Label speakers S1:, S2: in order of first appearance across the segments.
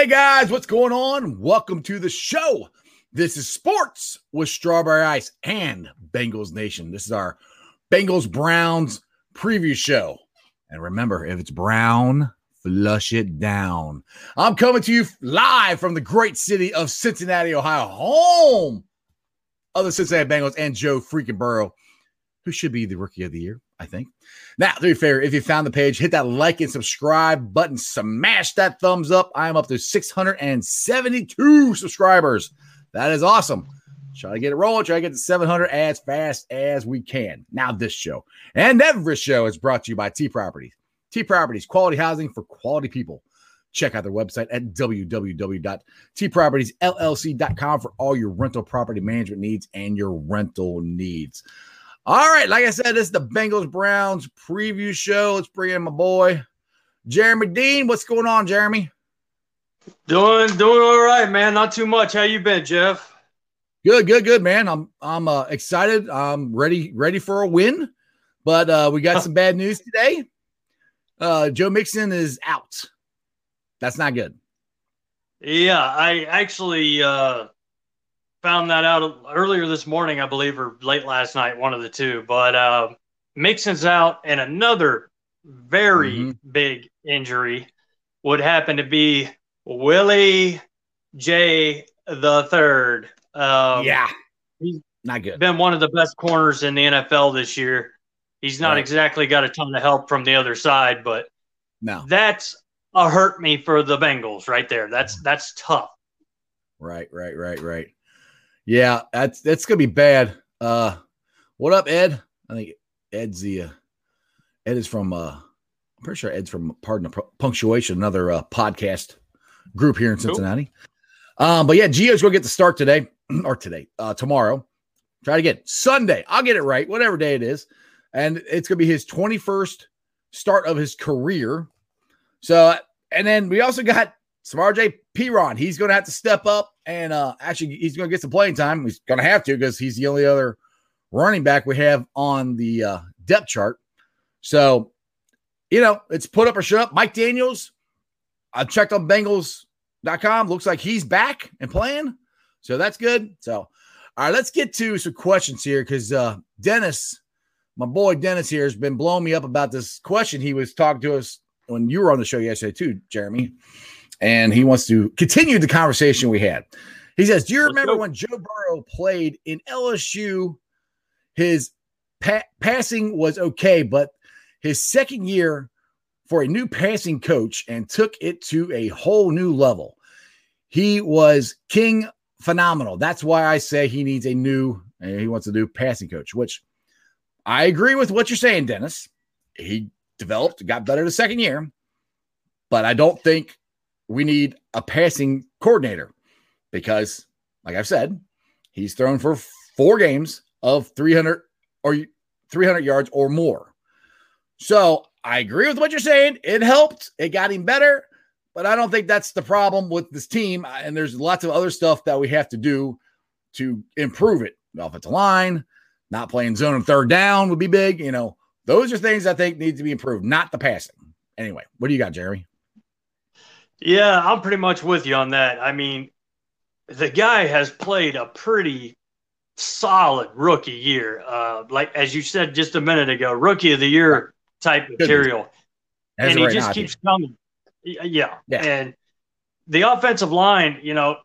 S1: Hey guys, what's going on? Welcome to the show. This is Sports with Strawberry Ice and Bengals Nation. This is our Bengals Browns preview show. And remember, if it's brown, flush it down. I'm coming to you live from the great city of Cincinnati, Ohio, home of the Cincinnati Bengals and Joe freaking Burrow, who should be the rookie of the year, I think. Now, do me a favor, if you found the page, hit that like and subscribe button, smash that thumbs up. I am up to 672 subscribers. That is awesome. Try to get it rolling, try to get to 700 as fast as we can. Now, this show and every show is brought to you by T Properties. T Properties, quality housing for quality people. Check out their website at www.tpropertiesllc.com for all your rental property management needs and your rental needs. All right, like I said, this is the Bengals Browns preview show. Let's bring in my boy Jeremy Dean. What's going on, Jeremy?
S2: Doing doing all right, man. Not too much. How you been, Jeff?
S1: Good, good, good, man. I'm I'm uh, excited. I'm ready ready for a win, but uh, we got some bad news today. Uh, Joe Mixon is out. That's not good.
S2: Yeah, I actually uh, found that out earlier this morning, I believe, or late last night, one of the two. But uh, Mixon's out, and another very mm-hmm. big injury would happen to be Willie J. the third.
S1: Um, yeah, he's not good.
S2: Been one of the best corners in the NFL this year. He's not right. exactly got a ton of help from the other side, but
S1: no,
S2: that's a hurt me for the Bengals right there. That's that's tough.
S1: Right, right, right, right. Yeah, that's that's gonna be bad. Uh, what up, Ed? I think Ed's the uh, Ed is from. Uh, I'm pretty sure Ed's from Pardon the Punctuation, another uh, podcast group here in Cincinnati. Cool. Um, but yeah, Gio's gonna get the start today or today, uh, tomorrow. Try to get Sunday. I'll get it right, whatever day it is, and it's gonna be his 21st start of his career. So, and then we also got Samaje Perine. He's going to have to step up and uh, actually he's going to get some playing time. He's going to have to because he's the only other running back we have on the uh, depth chart. So, you know, it's put up or shut up. Mike Daniels, I checked on Bengals.com. Looks like he's back and playing. So that's good. So, all right, let's get to some questions here because uh, Dennis, my boy Dennis here, has been blowing me up about this question. He was talking to us when you were on the show yesterday, too, Jeremy and he wants to continue the conversation we had. He says, "Do you remember when Joe Burrow played in LSU? His pa- passing was okay, but his second year for a new passing coach and took it to a whole new level. He was king phenomenal. That's why I say he needs a new eh, he wants a new passing coach, which I agree with what you're saying, Dennis. He developed, got better the second year, but I don't think we need a passing coordinator because, like I've said, he's thrown for four games of 300 or 300 yards or more. So I agree with what you're saying. It helped, it got him better, but I don't think that's the problem with this team. And there's lots of other stuff that we have to do to improve it. The offensive line, not playing zone and third down would be big. You know, those are things I think need to be improved, not the passing. Anyway, what do you got, Jeremy?
S2: Yeah, I'm pretty much with you on that. I mean, the guy has played a pretty solid rookie year. Uh, like as you said just a minute ago, rookie of the year type material, and he right just keeps coming. Yeah. yeah, and the offensive line, you know,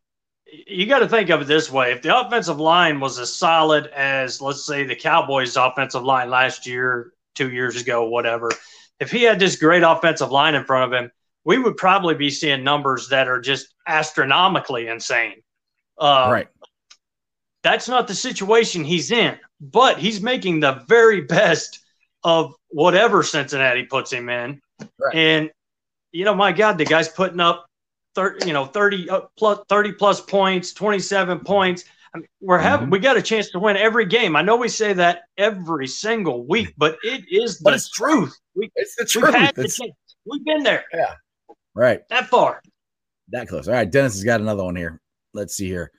S2: you got to think of it this way: if the offensive line was as solid as, let's say, the Cowboys' offensive line last year, two years ago, whatever, if he had this great offensive line in front of him we would probably be seeing numbers that are just astronomically insane.
S1: Uh, right.
S2: That's not the situation he's in, but he's making the very best of whatever Cincinnati puts him in. Right. And, you know, my God, the guy's putting up 30, you know, 30 uh, plus 30 plus points, 27 points. I mean, we're having, mm-hmm. we got a chance to win every game. I know we say that every single week, but it is the truth. We,
S1: it's the truth. We've,
S2: the we've been there.
S1: Yeah. Right.
S2: That far.
S1: That close. All right. Dennis has got another one here. Let's see here.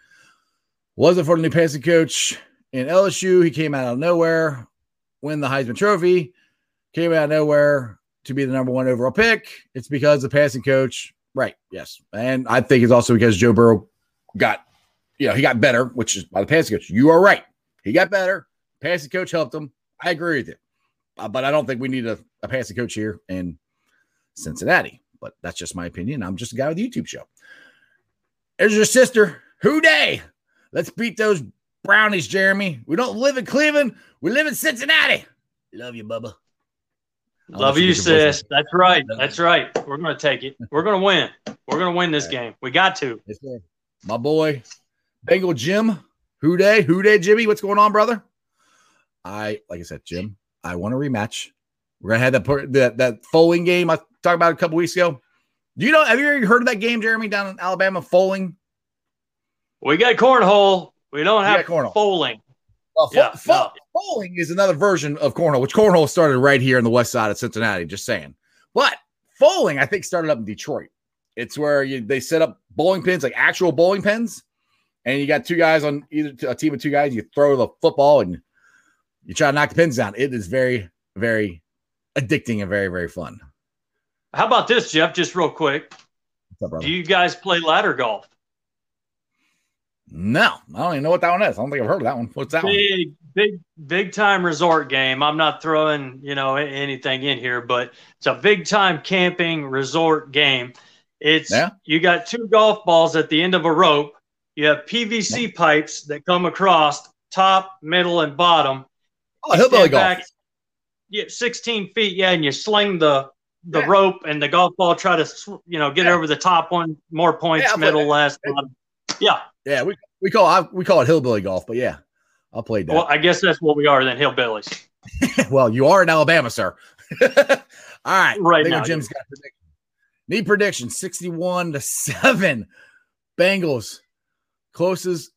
S1: Was it for the new passing coach in LSU? He came out of nowhere, win the Heisman Trophy, came out of nowhere to be the number one overall pick. It's because the passing coach Right. Yes. And I think it's also because Joe Burrow got, you know, he got better, which is by the passing coach. You are right. He got better. Passing coach helped him. I agree with you. Uh, but I don't think we need a, a passing coach here in Cincinnati. But that's just my opinion. I'm just a guy with a YouTube show. There's your sister. Who day? Let's beat those brownies, Jeremy. We don't live in Cleveland. We live in Cincinnati. Love you, Bubba.
S2: Love you, sis. That's right. That's right. We're going to take it. We're going to win. We're going to win this right. game. We got to.
S1: My boy, Bengal Jim. Who day? Who day, Jimmy? What's going on, brother? I, like I said, Jim, I want a rematch. We're to have that, that, that Fowling game I talked about a couple weeks ago. Do you know, have you ever heard of that game, Jeremy, down in Alabama, Fowling?
S2: We got cornhole. We don't have cornhole. Fowling.
S1: Well, yeah, fo- no. Bowling is another version of cornhole, which cornhole started right here in the west side of Cincinnati. Just saying, but bowling I think started up in Detroit. It's where you, they set up bowling pins, like actual bowling pins, and you got two guys on either a team of two guys. You throw the football and you try to knock the pins down. It is very, very addicting and very, very fun.
S2: How about this, Jeff? Just real quick. Up, Do you guys play ladder golf?
S1: No, I don't even know what that one is. I don't think I've heard of that one. What's that
S2: big, one? Big, big time resort game. I'm not throwing, you know, anything in here, but it's a big time camping resort game. It's yeah. you got two golf balls at the end of a rope. You have PVC yeah. pipes that come across top, middle, and bottom.
S1: Oh, hillbilly golf.
S2: Yeah, 16 feet. Yeah, and you sling the the yeah. rope and the golf ball. Try to you know get over the top one. More points, middle, last. Yeah.
S1: Yeah, we we call I, we call it hillbilly golf, but yeah, I'll play that.
S2: Well, I guess that's what we are then, hillbillies.
S1: well, you are in Alabama, sir. All right,
S2: right now.
S1: Jim's got prediction. Need prediction: sixty-one to seven. Bengals closest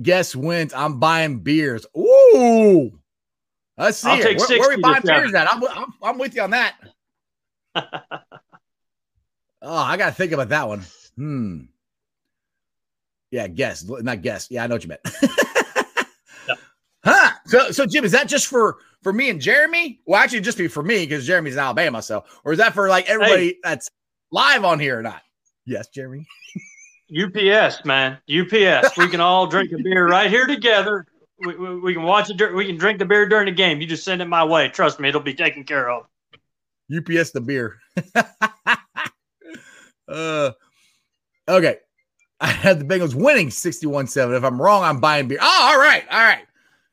S1: guess wins. I'm buying beers. Ooh, let's see.
S2: I'll take where, where are we buying beers
S1: at? I'm, I'm, I'm with you on that. oh, I got to think about that one. Hmm. Yeah, guess, not guess. Yeah, I know what you meant. yeah. Huh. So, so Jim, is that just for for me and Jeremy? Well, actually, just be for me because Jeremy's in Alabama. So, or is that for like everybody hey. that's live on here or not? Yes, Jeremy.
S2: UPS, man. UPS. We can all drink a beer right here together. We, we, we, can watch it. We can drink the beer during the game. You just send it my way. Trust me, it'll be taken care of.
S1: UPS the beer. uh, okay. I had the Bengals winning 61-7. If I'm wrong, I'm buying beer. Oh, all right. All right.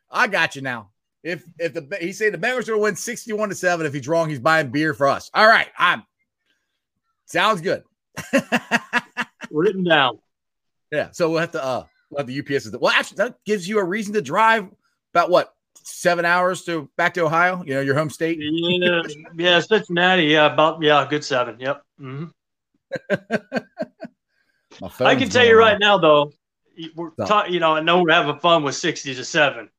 S1: I got you now. If if the he say the Bengals are gonna win 61 to 7, if he's wrong, he's buying beer for us. All right. I'm sounds good.
S2: Written down.
S1: Yeah. So we'll have to uh the UPS. Is well, actually, that gives you a reason to drive about what seven hours to back to Ohio, you know, your home state.
S2: yeah, yeah, Cincinnati. Yeah, about yeah, good seven. Yep. Mm-hmm. I can tell you right now, though, we're ta- you know, I know we're having fun with 60 to 7,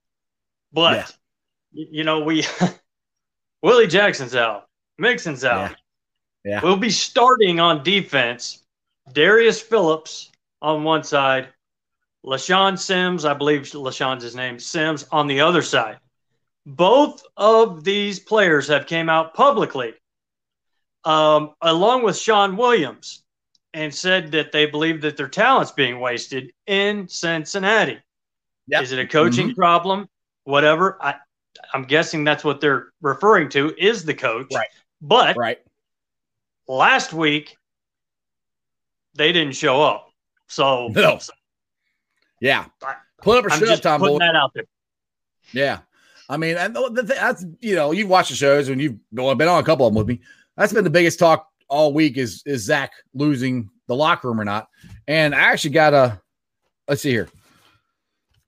S2: but, yeah. you know, we, Willie Jackson's out, Mixon's out. Yeah. yeah. We'll be starting on defense. Darius Phillips on one side, LeShaun Sims, I believe LeShaun's his name, Sims on the other side. Both of these players have came out publicly, um, along with Shawn Williams and said that they believe that their talent's being wasted in Cincinnati. Yep. Is it a coaching mm-hmm. problem? Whatever. I, I'm guessing that's what they're referring to is the coach.
S1: Right.
S2: But
S1: right.
S2: last week they didn't show up. So
S1: no. Yeah. Put up or shut up, Tom.
S2: Putting that out there.
S1: Yeah. I mean, that's you know, you've watched the shows and you've been on a couple of them with me. That's been the biggest talk all week is is Zach losing the locker room or not. And I actually got a let's see here.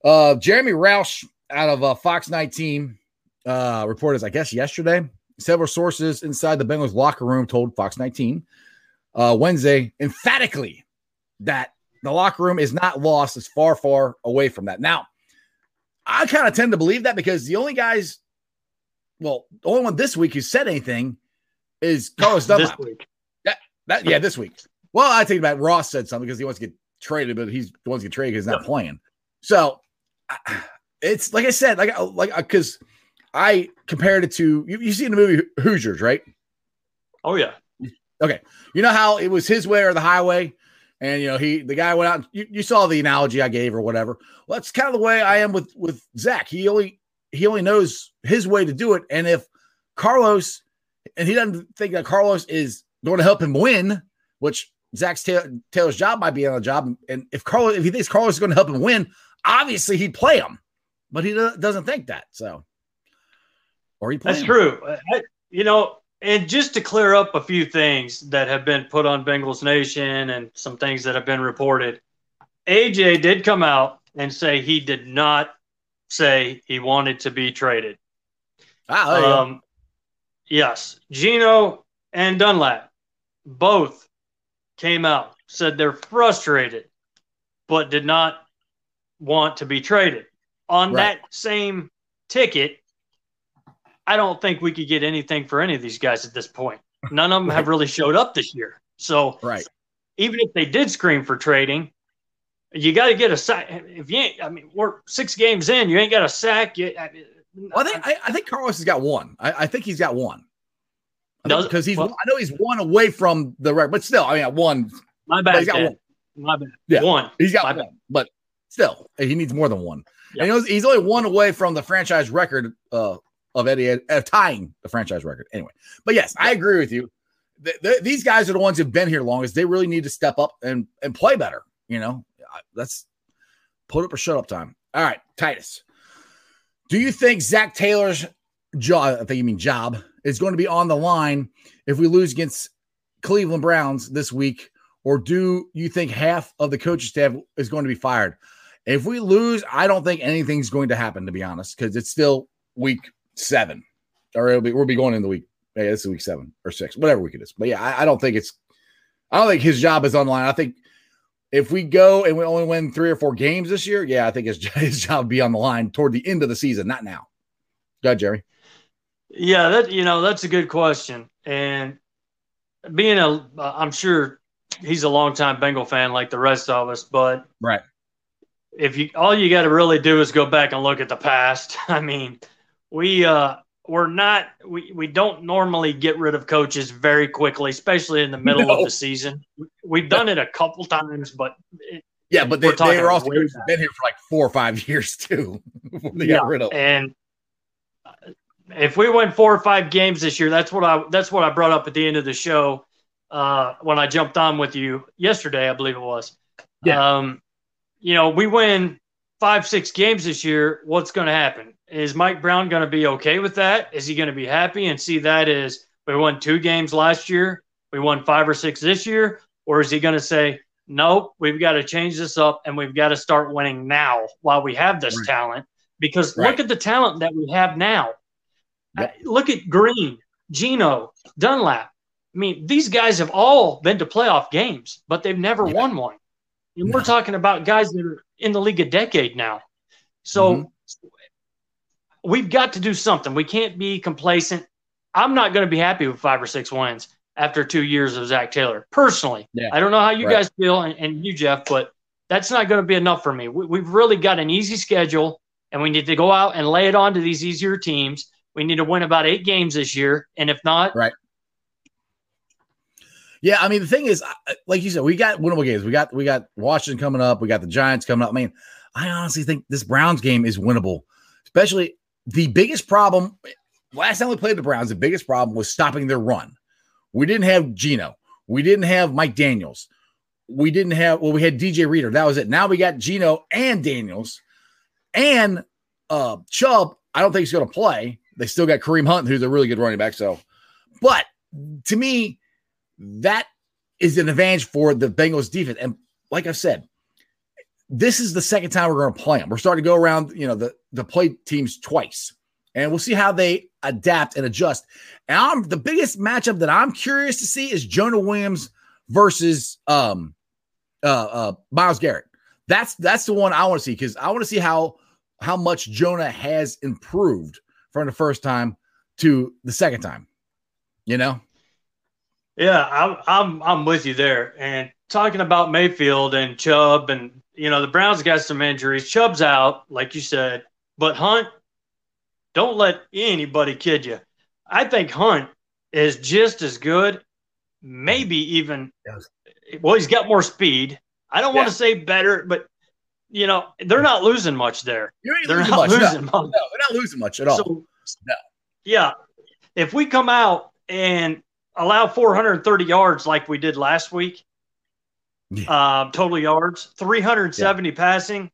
S1: Uh Jeremy Rauch out of uh, Fox 19 uh reported, I guess, yesterday. Several sources inside the Bengals locker room told Fox 19 uh Wednesday emphatically that the locker room is not lost, it's far, far away from that. Now, I kind of tend to believe that because the only guys, well, the only one this week who said anything is Carlos Dunlap. That, that, yeah, this week. Well, I think about Ross said something because he wants to get traded, but he's the ones get traded because he's not yeah. playing. So it's like I said, like like uh, because I compared it to you. You seen the movie Hoosiers, right?
S2: Oh yeah.
S1: Okay. You know how it was his way or the highway? And you know, he the guy went out. You, you saw the analogy I gave or whatever. Well, that's kind of the way I am with with Zach. He only he only knows his way to do it. And if Carlos and he doesn't think that Carlos is going to help him win, which Zach Taylor's job might be on the job. And if Carlos, if he thinks Carlos is going to help him win, obviously he'd play him, but he doesn't think that. So,
S2: or he That's him. true. I, you know, and just to clear up a few things that have been put on Bengals Nation and some things that have been reported, AJ did come out and say he did not say he wanted to be traded.
S1: Ah, um,
S2: yes, Geno and Dunlap both came out said they're frustrated, but did not want to be traded. On right. that same ticket, I don't think we could get anything for any of these guys at this point. None of them right. have really showed up this year. So,
S1: right.
S2: even if they did scream for trading, you got to get a sack. If you ain't, I mean, we're six games in, you ain't got a sack. You, I,
S1: well, I think I, I, think Carlos has got one. I, I think he's got one. Because he's, well, I know he's one away from the record, but still, I mean, one.
S2: My bad. He's got one. My bad. Yeah, one.
S1: He's got my one, bad. but still, he needs more than one. Yep. And he's only one away from the franchise record uh, of Eddie uh, tying the franchise record. Anyway, but yes, I agree with you. these guys are the ones who've been here longest. They really need to step up and and play better. You know, that's put up or shut up time. All right, Titus. Do you think Zach Taylor's job? I think you mean job is going to be on the line if we lose against Cleveland Browns this week, or do you think half of the coaching staff is going to be fired? If we lose, I don't think anything's going to happen, to be honest, because it's still week seven, or it'll be we'll be going in the week. Yeah, this is week seven or six, whatever week it is. But yeah, I, I don't think it's. I don't think his job is on line. I think if we go and we only win three or four games this year, yeah, I think his, his job will be on the line toward the end of the season, not now. Go ahead, Jerry.
S2: Yeah, that you know that's a good question, and being a, uh, I'm sure he's a longtime Bengal fan like the rest of us, but
S1: right.
S2: If you all you got to really do is go back and look at the past. I mean, we uh we're not we, we don't normally get rid of coaches very quickly, especially in the middle no. of the season. We've done it a couple times, but it,
S1: yeah, but they, they were also been here for like four or five years too.
S2: they yeah, got rid of and if we win four or five games this year, that's what I that's what I brought up at the end of the show uh, when I jumped on with you yesterday, I believe it was. Yeah. Um, you know, we win five six games this year. What's going to happen? Is Mike Brown going to be okay with that? Is he going to be happy and see that as we won two games last year, we won five or six this year? Or is he going to say, nope, we've got to change this up and we've got to start winning now while we have this right. talent? Because right. look at the talent that we have now. Yep. Look at Green, Geno, Dunlap. I mean, these guys have all been to playoff games, but they've never yeah. won one. And no. we're talking about guys that are in the league a decade now. So mm-hmm we've got to do something. We can't be complacent. I'm not going to be happy with five or six wins after two years of Zach Taylor. Personally, yeah. I don't know how you right. guys feel and, and, you, Jeff, but that's not going to be enough for me. We, we've really got an easy schedule, and we need to go out and lay it on to these easier teams. We need to win about eight games this year, and if not,
S1: right. Yeah, I mean the thing is, like you said, we got winnable games. We got we got Washington coming up. We got the Giants coming up. I mean, I honestly think this Browns game is winnable, especially the biggest problem last time we played the Browns, the biggest problem was stopping their run. We didn't have Geno. We didn't have Mike Daniels. We didn't have, well, we had DJ Reader. That was it. Now we got Geno and Daniels and uh Chubb. I don't think he's to play. They still got Kareem Hunt, who's a really good running back. So, but to me, that is an advantage for the Bengals defense. And like I said, this is the second time we're going to play them. We're starting to go around, you know, the the play teams twice, and we'll see how they adapt and adjust. And I'm, the biggest matchup that I'm curious to see is Jonah Williams versus um uh uh Myles Garrett. That's that's the one I want to see because I want to see how how much Jonah has improved from the first time to the second time. You know.
S2: Yeah, I'm I'm I'm with you there. And talking about Mayfield and Chubb and you know, the Browns got some injuries. Chubb's out, like you said, but Hunt, don't let anybody kid you. I think Hunt is just as good, maybe even. Yes. Well, he's got more speed. I don't yeah. want to say better, but you know they're not losing much there. they're
S1: losing not much. losing no. much. No, they're not losing much at all. So, no.
S2: Yeah, if we come out and allow 430 yards like we did last week, yeah. uh, total yards, 370 yeah. passing,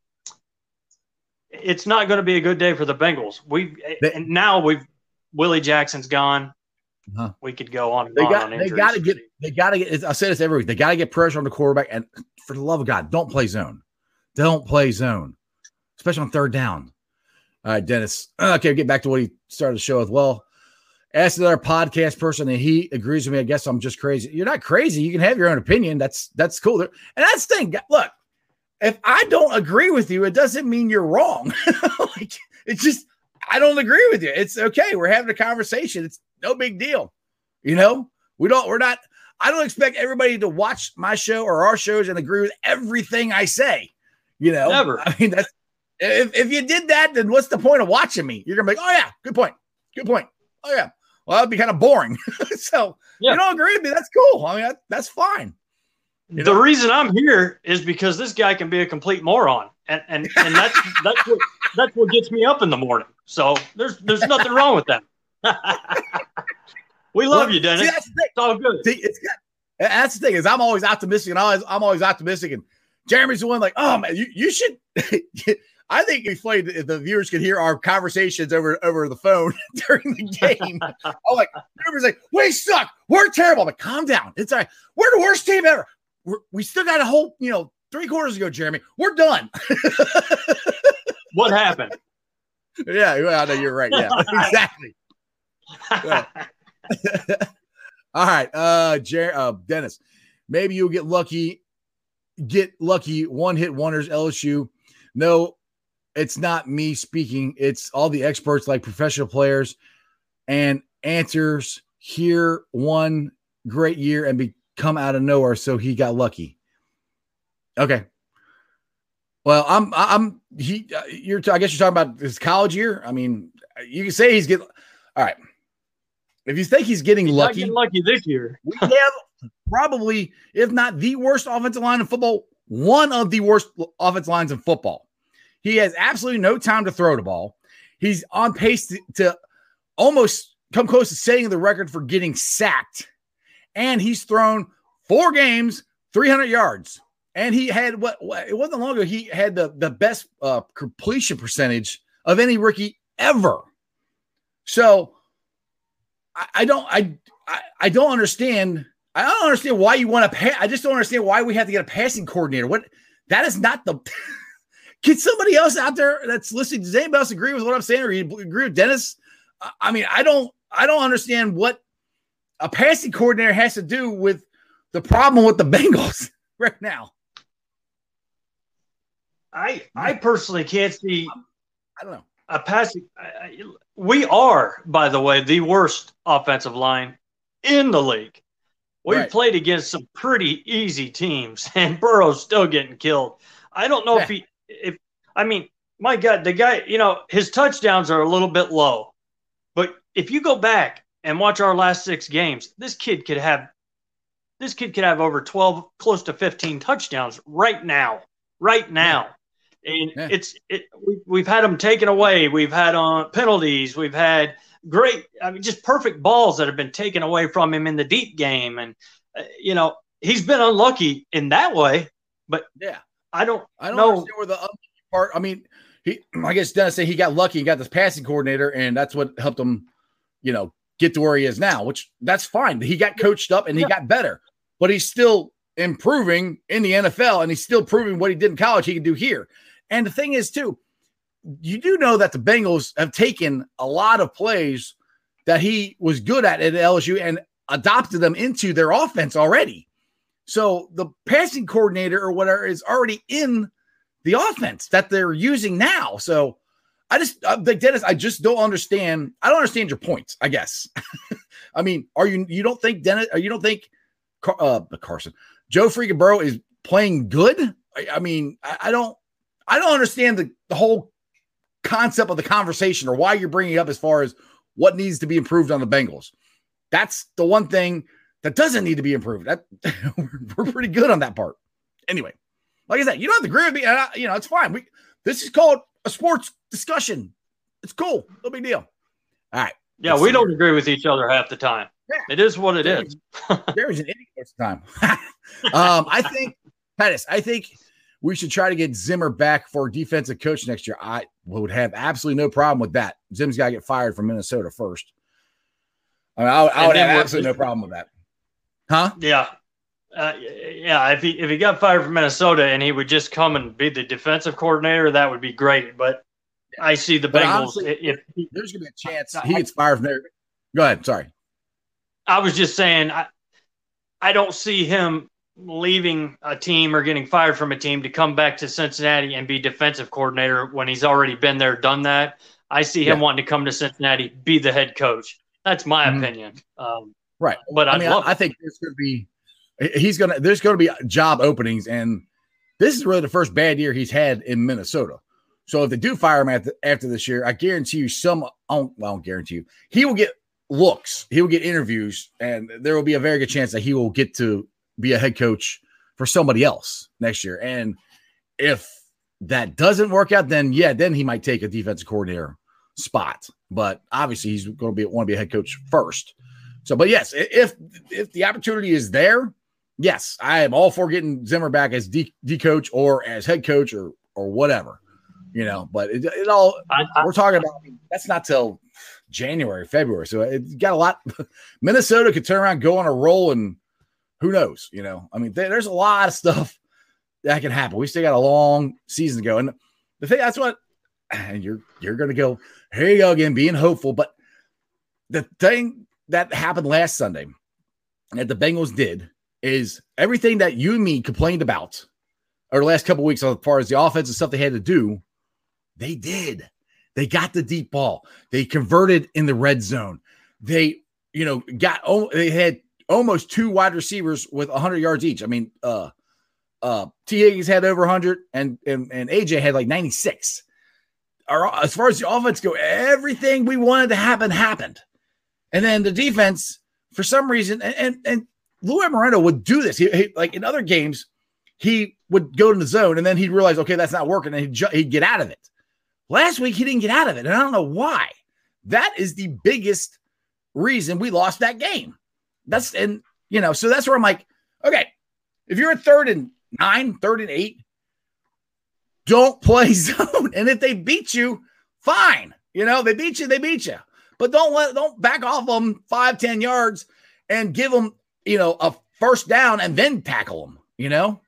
S2: it's not going to be a good day for the Bengals. We and now we've Willie Jackson's gone. Uh-huh. We could go on.
S1: they
S2: got.
S1: On they got to get. They got to get. I say this every week. They got to get pressure on the quarterback. And for the love of God, don't play zone. Don't play zone, especially on third down. All right, Dennis. Okay, get back to what he started the show with. Well, asked another podcast person, and he agrees with me. I guess I'm just crazy. You're not crazy. You can have your own opinion. That's that's cool. And that's the thing. Look, if I don't agree with you, it doesn't mean you're wrong. like it's just I don't agree with you. It's okay. We're having a conversation. It's no big deal. You know, we don't. We're not. I don't expect everybody to watch my show or our shows and agree with everything I say. You know,
S2: never.
S1: I mean, that's if, if you did that, then what's the point of watching me? You're gonna be like, oh yeah, good point, good point. Oh yeah, well that'd be kind of boring. so yeah. you don't agree with me, that's cool. I mean, that, that's fine.
S2: You the know? reason I'm here is because this guy can be a complete moron, and and and that's that's what that's what gets me up in the morning. So there's there's nothing wrong with that. we love well, you, Dennis. See, that's the thing. It's all good. See, it's,
S1: that's the thing is I'm always optimistic, and always I'm always optimistic, and Jeremy's the one like, oh man, you, you should. I think if played, the viewers could hear our conversations over over the phone during the game. I'm like, Jeremy's like, we suck, we're terrible. I'm like, calm down, it's all right. We're the worst team ever. We're, we still got a whole, you know, three quarters ago, Jeremy. We're done.
S2: what happened?
S1: Yeah, well, know you're right. Yeah, exactly. All right, uh, Jer- uh, Dennis. Maybe you'll get lucky get lucky one hit wonders LSU. No, it's not me speaking. It's all the experts like professional players and answers here one great year and become out of nowhere. So he got lucky. Okay. Well, I'm, I'm, he, uh, you're, I guess you're talking about his college year. I mean, you can say he's getting, all right. If you think he's getting he's lucky,
S2: getting lucky this year,
S1: we have probably, if not the worst offensive line in football, one of the worst offensive lines in football. He has absolutely no time to throw the ball. He's on pace to, to almost come close to setting the record for getting sacked. And he's thrown four games, 300 yards. And he had what, what it wasn't long ago, he had the, the best uh, completion percentage of any rookie ever. So I, I don't I, I I don't understand I don't understand why you want to pay. I just don't understand why we have to get a passing coordinator. What that is not the. Can somebody else out there that's listening? Does anybody else agree with what I'm saying, or you agree with Dennis? I mean, I don't. I don't understand what a passing coordinator has to do with the problem with the Bengals right now.
S2: I I personally can't see.
S1: I don't know
S2: a passing. We are, by the way, the worst offensive line in the league. We've right. played against some pretty easy teams, and Burrow's still getting killed. I don't know yeah. if he, if I mean, my God, the guy, you know, his touchdowns are a little bit low, but if you go back and watch our last six games, this kid could have, this kid could have over twelve, close to fifteen touchdowns right now, right now. And yeah. it's it. We, we've had them taken away. We've had on uh, penalties. We've had great, I mean, just perfect balls that have been taken away from him in the deep game. And, uh, you know, he's been unlucky in that way. But
S1: yeah,
S2: I don't,
S1: I don't know where the unlucky part. I mean, he, I guess Dennis said he got lucky. He got this passing coordinator, and that's what helped him, you know, get to where he is now, which that's fine. He got coached up and he yeah. got better, but he's still improving in the NFL and he's still proving what he did in college he can do here. And the thing is, too, you do know that the Bengals have taken a lot of plays that he was good at at LSU and adopted them into their offense already. So the passing coordinator or whatever is already in the offense that they're using now. So I just uh, like Dennis, I just don't understand. I don't understand your points. I guess. I mean, are you you don't think Dennis? Or you don't think uh, Carson Joe freaking Burrow is playing good? I, I mean, I, I, don't. I don't understand the, the whole concept of the conversation or why you're bringing it up as far as what needs to be improved on the Bengals. That's the one thing that doesn't need to be improved. That we're pretty good on that part. Anyway, like I said, you don't have to agree with me. I, you know, it's fine. We this is called a sports discussion. It's cool. No big deal. All right.
S2: Yeah, we don't here. agree with each other half the time. Yeah. It is what it there is.
S1: There's an idiot most time. um, I think, Pettis, I think we should try to get Zimmer back for defensive coach next year. I would have absolutely no problem with that. Zim's got to get fired from Minnesota first. I, mean, I, I would have absolutely no problem with that. Huh?
S2: Yeah. Uh, yeah, if he if he got fired from Minnesota and he would just come and be the defensive coordinator, that would be great. But I see the but Bengals. Honestly,
S1: if he, there's going to be a chance he gets fired from there. Go ahead. Sorry.
S2: I was just saying, I, I don't see him leaving a team or getting fired from a team to come back to Cincinnati and be defensive coordinator when he's already been there, done that. I see him yeah. wanting to come to Cincinnati, be the head coach. That's my mm-hmm. opinion. Um,
S1: right. But I, mean, I, I think there's going to be, he's going to, there's going to be job openings. And this is really the first bad year he's had in Minnesota. So if they do fire him after, after this year, I guarantee you some, I don't, well, I don't guarantee you, he will get looks, he will get interviews, and there will be a very good chance that he will get to be a head coach for somebody else next year. And if that doesn't work out, then yeah, then he might take a defensive coordinator spot. But obviously, he's going to be want to be a head coach first. So, but yes, if if the opportunity is there, yes, I am all for getting Zimmer back as D, D coach or as head coach or or whatever, you know. But it, it all I, I, we're talking about that's not till January, February. So it got a lot. Minnesota could turn around, go on a roll, and who knows? You know, I mean, there's a lot of stuff that can happen. We still got a long season to go, and the thing that's what, and you're you're gonna go here you go again, being hopeful. But the thing that happened last Sunday that the Bengals did is everything that you and me complained about over the last couple weeks as far as the offense and stuff they had to do, they did. They got the deep ball. They converted in the red zone. They, you know, got oh, they had almost two wide receivers with 100 yards each. I mean, uh, uh, Tee Higgins had over 100, and and, and AJ had like 96. Our, as far as the offense go, everything we wanted to happen happened, and then the defense, for some reason, and and, and Lou Anarumo would do this. He, he, like in other games, he would go to the zone, and then he'd realize, okay, that's not working, and he'd, ju- he'd get out of it. Last week, he didn't get out of it, and I don't know why. That is the biggest reason we lost that game. That's and you know, so that's where I'm like, okay, if you're at third and nine, third and eight, don't play zone. And if they beat you, fine. You know, they beat you, they beat you. But don't let don't back off them five, ten yards and give them, you know, a first down and then tackle them, you know.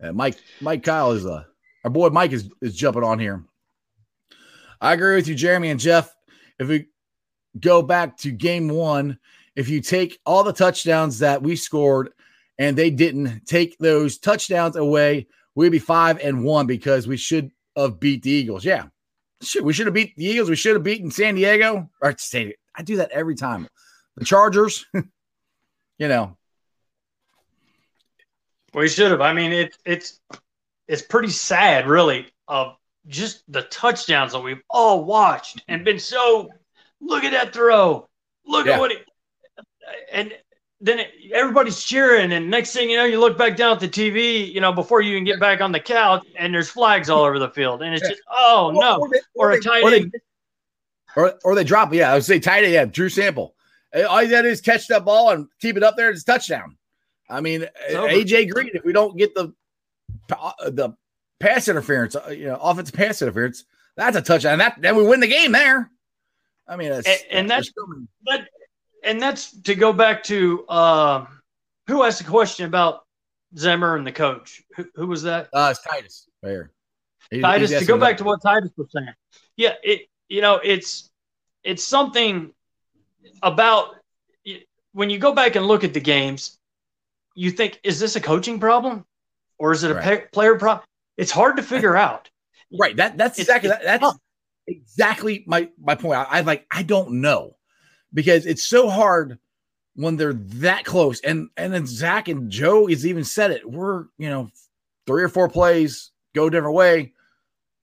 S1: And Mike, Mike Kyle is a uh, our boy Mike is, is jumping on here. I agree with you, Jeremy and Jeff. If we go back to game one, if you take all the touchdowns that we scored and they didn't take those touchdowns away, we'd be five and one because we should have beat the Eagles. Yeah. We should have beat the Eagles. We should have beaten San Diego or San I do that every time. The Chargers, you know.
S2: We should have. I mean, it, it's it's pretty sad, really, of just the touchdowns that we've all watched and been so. Look at that throw! Look yeah. at what it and then it, everybody's cheering, and next thing you know, you look back down at the TV, you know, before you can get back on the couch, and there's flags all over the field, and it's just, oh no, or, they, or, or a tight
S1: end, or, or they drop, yeah, I would say tight end, yeah, Drew Sample. All you got to do is catch that ball and keep it up there. It's touchdown. I mean, AJ Green. If we don't get the the pass interference, uh, you know, offensive pass interference, that's a touchdown. That then we win the game there. I mean,
S2: and, and that's but and that's to go back to uh, who asked the question about Zimmer and the coach. Who, who was that?
S1: Uh, it's Titus right
S2: He, Titus. To go back to what Titus was saying, yeah, it you know it's it's something about when you go back and look at the games, you think is this a coaching problem or is it a right. player problem? It's hard to figure out.
S1: Right. That that's it's, exactly it's, that's exactly my my point. I, I like I don't know because it's so hard when they're that close. And and then Zach and Joe has even said it. We're you know three or four plays go different way,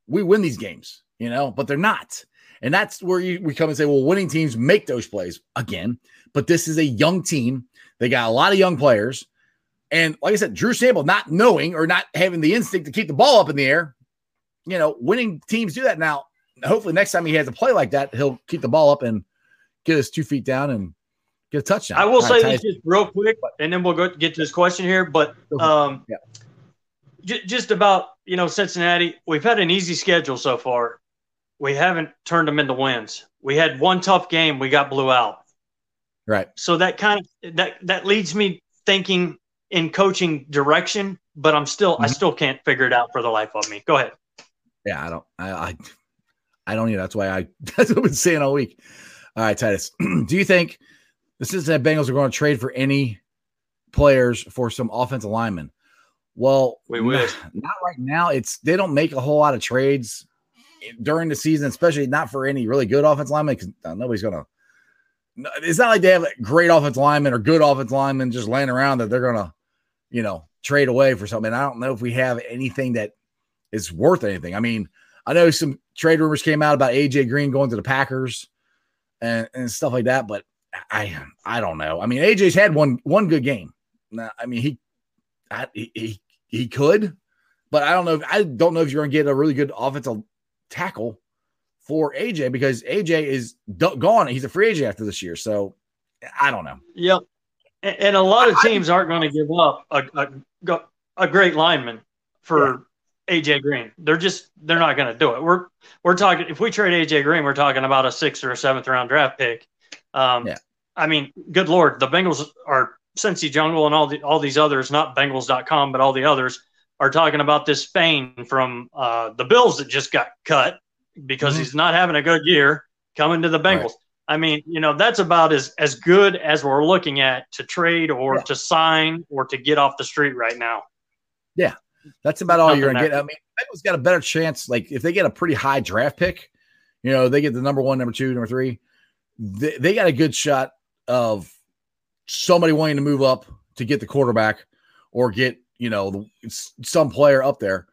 S1: we win these games. You know, but they're not. And that's where you, we come and say, well, winning teams make those plays again. But this is a young team. They got a lot of young players. And like I said, Drew Sample not knowing or not having the instinct to keep the ball up in the air, you know, winning teams do that. Now, hopefully, next time he has a play like that, he'll keep the ball up and get his two feet down and get a touchdown.
S2: I will All say right, this just real quick, and then we'll go get to this question here. But um, yeah. j- just about you know Cincinnati, we've had an easy schedule so far. We haven't turned them into wins. We had one tough game, we got blew out.
S1: Right.
S2: So that kind of that that leads me thinking in coaching direction, but I'm still mm-hmm. I still can't figure it out for the life of me. Go ahead.
S1: Yeah, I don't I I, I don't either. That's why I that's what I've been saying all week. All right, Titus. do you think the Cincinnati Bengals are going to trade for any players for some offensive linemen? Well,
S2: we wish
S1: not, not right now. It's they don't make a whole lot of trades during the season, especially not for any really good offensive linemen because uh, nobody's going to. It's not like they have great offensive linemen or good offensive linemen just laying around that they're going to, you know, trade away for something. I don't know if we have anything that is worth anything. I mean, I know some trade rumors came out about AJ Green going to the Packers and, and stuff like that. But I I don't know. I mean, AJ's had one one good game. Now, I mean, he I, he he could, but I don't know. If, I don't know if you're going to get a really good offensive tackle for AJ because AJ is d- gone. He's a free agent after this year, so I don't know.
S2: Yep. And, and a lot of teams I, aren't going to give up a, a, a great lineman for AJ Green. They're just they're not going to do it. We're we're talking if we trade AJ Green, we're talking about a sixth or a seventh round draft pick. Um, yeah. I mean, good lord, the Bengals are Cincy Jungle and all the all these others, not Bengals.com, but all the others are talking about this Spain from uh, the Bills that just got cut because mm-hmm. he's not having a good year coming to the Bengals. Right. I mean, you know, that's about as as good as we're looking at to trade or yeah. to sign or to get off the street right now.
S1: Yeah, that's about all Nothing you're gonna get. I mean, Bengals got a better chance. Like if they get a pretty high draft pick, you know, they get the number one, number two, number three. They, they got a good shot of somebody wanting to move up to get the quarterback or get you know some player up there,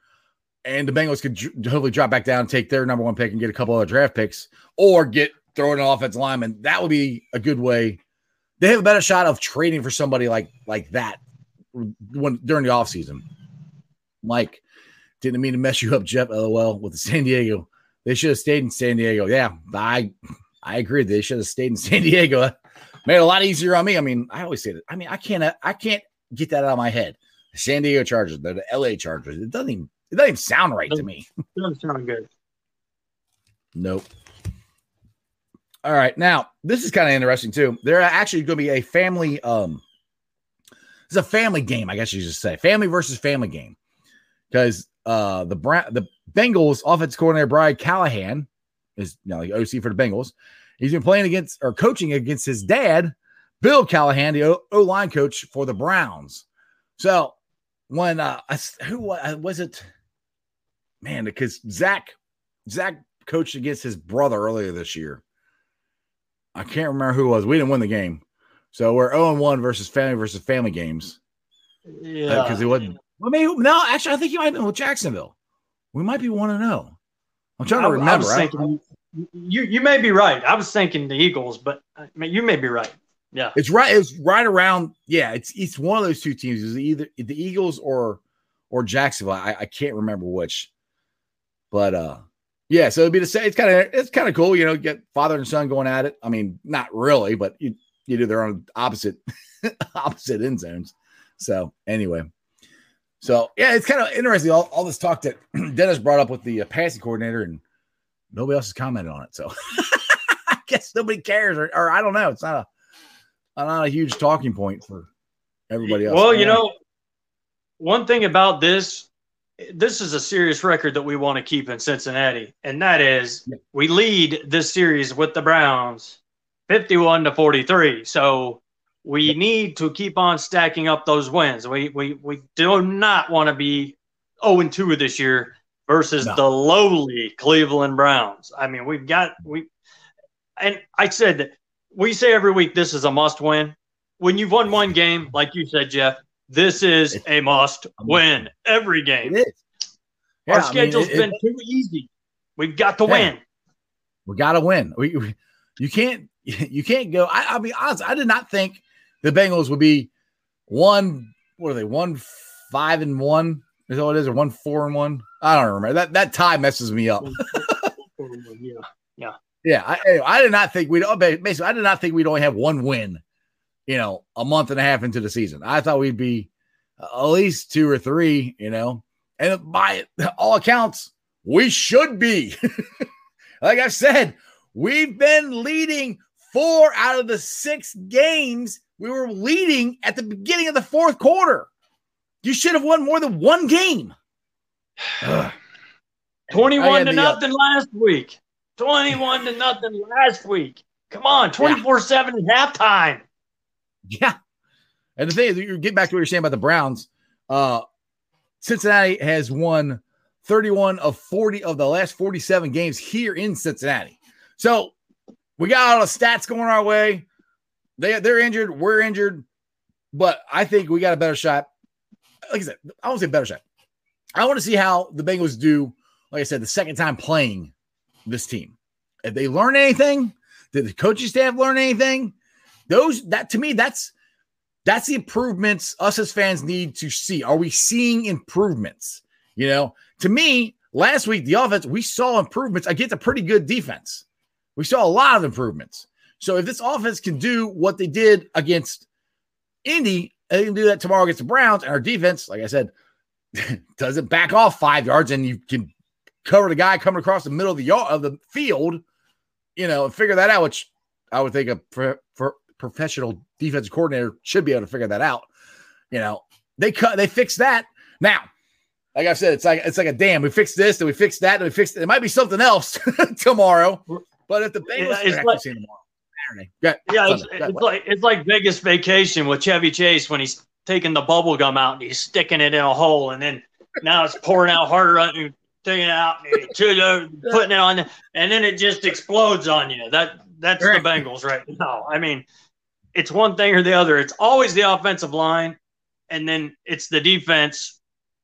S1: and the Bengals could hopefully drop back down, take their number one pick, and get a couple other draft picks, or get throw an offensive lineman. That would be a good way. They have a better shot of trading for somebody like like that when during the offseason. Mike, didn't mean to mess you up, Jeff. LOL with the San Diego. They should have stayed in San Diego. Yeah, I I agree. They should have stayed in San Diego. Made it a lot easier on me. I mean, I always say that. I mean, I can't I can't get that out of my head. The San Diego Chargers, they're the LA Chargers. It doesn't even it doesn't even sound right to me.
S2: doesn't sound good.
S1: Nope. All right. Now, this is kind of interesting too. There are actually going to be a family um it's a family game, I guess you should say. Family versus family game because uh, the Bra- the Bengals offense coordinator Brian Callahan is you know, like OC for the Bengals. He's been playing against or coaching against his dad, Bill Callahan, the O line coach for the Browns. So when uh, who was it? Man, because Zach Zach coached against his brother earlier this year. I can't remember who it was. We didn't win the game. So we're 0 1 versus family versus family games.
S2: Yeah.
S1: Because uh, it wasn't well, maybe no. Actually, I think he might have been with Jacksonville. We might be one to know. I'm trying to remember. I
S2: thinking, you you may be right. I was thinking the Eagles, but uh, you may be right. Yeah,
S1: it's right. It's right around. Yeah, it's it's one of those two teams. Is either the Eagles or or Jacksonville. I, I can't remember which. But uh, yeah. So it'd be the same. It's kind of it's kind of cool. You know, get father and son going at it. I mean, not really, but you you do their own opposite opposite end zones. So anyway, so yeah, it's kind of interesting. All, all this talk that Dennis brought up with the uh, passing coordinator, and nobody else has commented on it. So I guess nobody cares, or, or, I don't know. It's not a not a huge talking point for everybody else.
S2: Well, you know, one thing about this, this is a serious record that we want to keep in Cincinnati, and that is yeah. we lead this series with the Browns, fifty-one to forty-three. So we need to keep on stacking up those wins. We we we do not want to be 0 2 this year versus no. the lowly Cleveland Browns. I mean, we've got we and I said that we say every week this is a must win. When you've won one game, like you said, Jeff, this is a must win every game.
S1: It is.
S2: Yeah, Our schedule's I mean, it, been it, too easy. We've got to yeah. win.
S1: We got to win. We, we, you can't you can't go. I, I mean, honestly, I did not think the Bengals would be one. What are they? One five and one is all it is, or one four and one? I don't remember. That that tie messes me up.
S2: yeah, yeah,
S1: yeah. I, I did not think we'd oh, basically. I did not think we'd only have one win. You know, a month and a half into the season, I thought we'd be at least two or three. You know, and by all accounts, we should be. like I said, we've been leading four out of the six games. We were leading at the beginning of the fourth quarter. You should have won more than one game.
S2: 21 to nothing uh, last week. 21 to nothing last week. Come on, 24 yeah. 7 at halftime.
S1: Yeah. And the thing is, you get back to what you're saying about the Browns. Uh, Cincinnati has won 31 of 40 of the last 47 games here in Cincinnati. So we got all the stats going our way. They, they're injured. We're injured. But I think we got a better shot like I said, I won't say better shot. I want to see how the Bengals do, like I said, the second time playing this team. If they learn anything, did the coaching staff learn anything? Those that to me, that's that's the improvements us as fans need to see. Are we seeing improvements? You know, to me, last week the offense we saw improvements against a pretty good defense. We saw a lot of improvements. So if this offense can do what they did against Indy, they can do that tomorrow against the Browns. And our defense, like I said, doesn't back off five yards, and you can cover the guy coming across the middle of the yard of the field, you know, and figure that out. Which I would think a pro- for professional defensive coordinator should be able to figure that out. You know, they cut, they fixed that. Now, like I said, it's like it's like a damn. We fixed this, and we fixed that, and we fixed. It, it might be something else tomorrow. But if the Bengals,
S2: it's like, tomorrow. Saturday. Yeah, yeah it's, it's like it's like Vegas vacation with Chevy Chase when he's taking the bubble gum out and he's sticking it in a hole, and then now it's pouring out harder and taking it out and putting it on, and then it just explodes on you. That that's right. the Bengals right now. I mean, it's one thing or the other. It's always the offensive line, and then it's the defense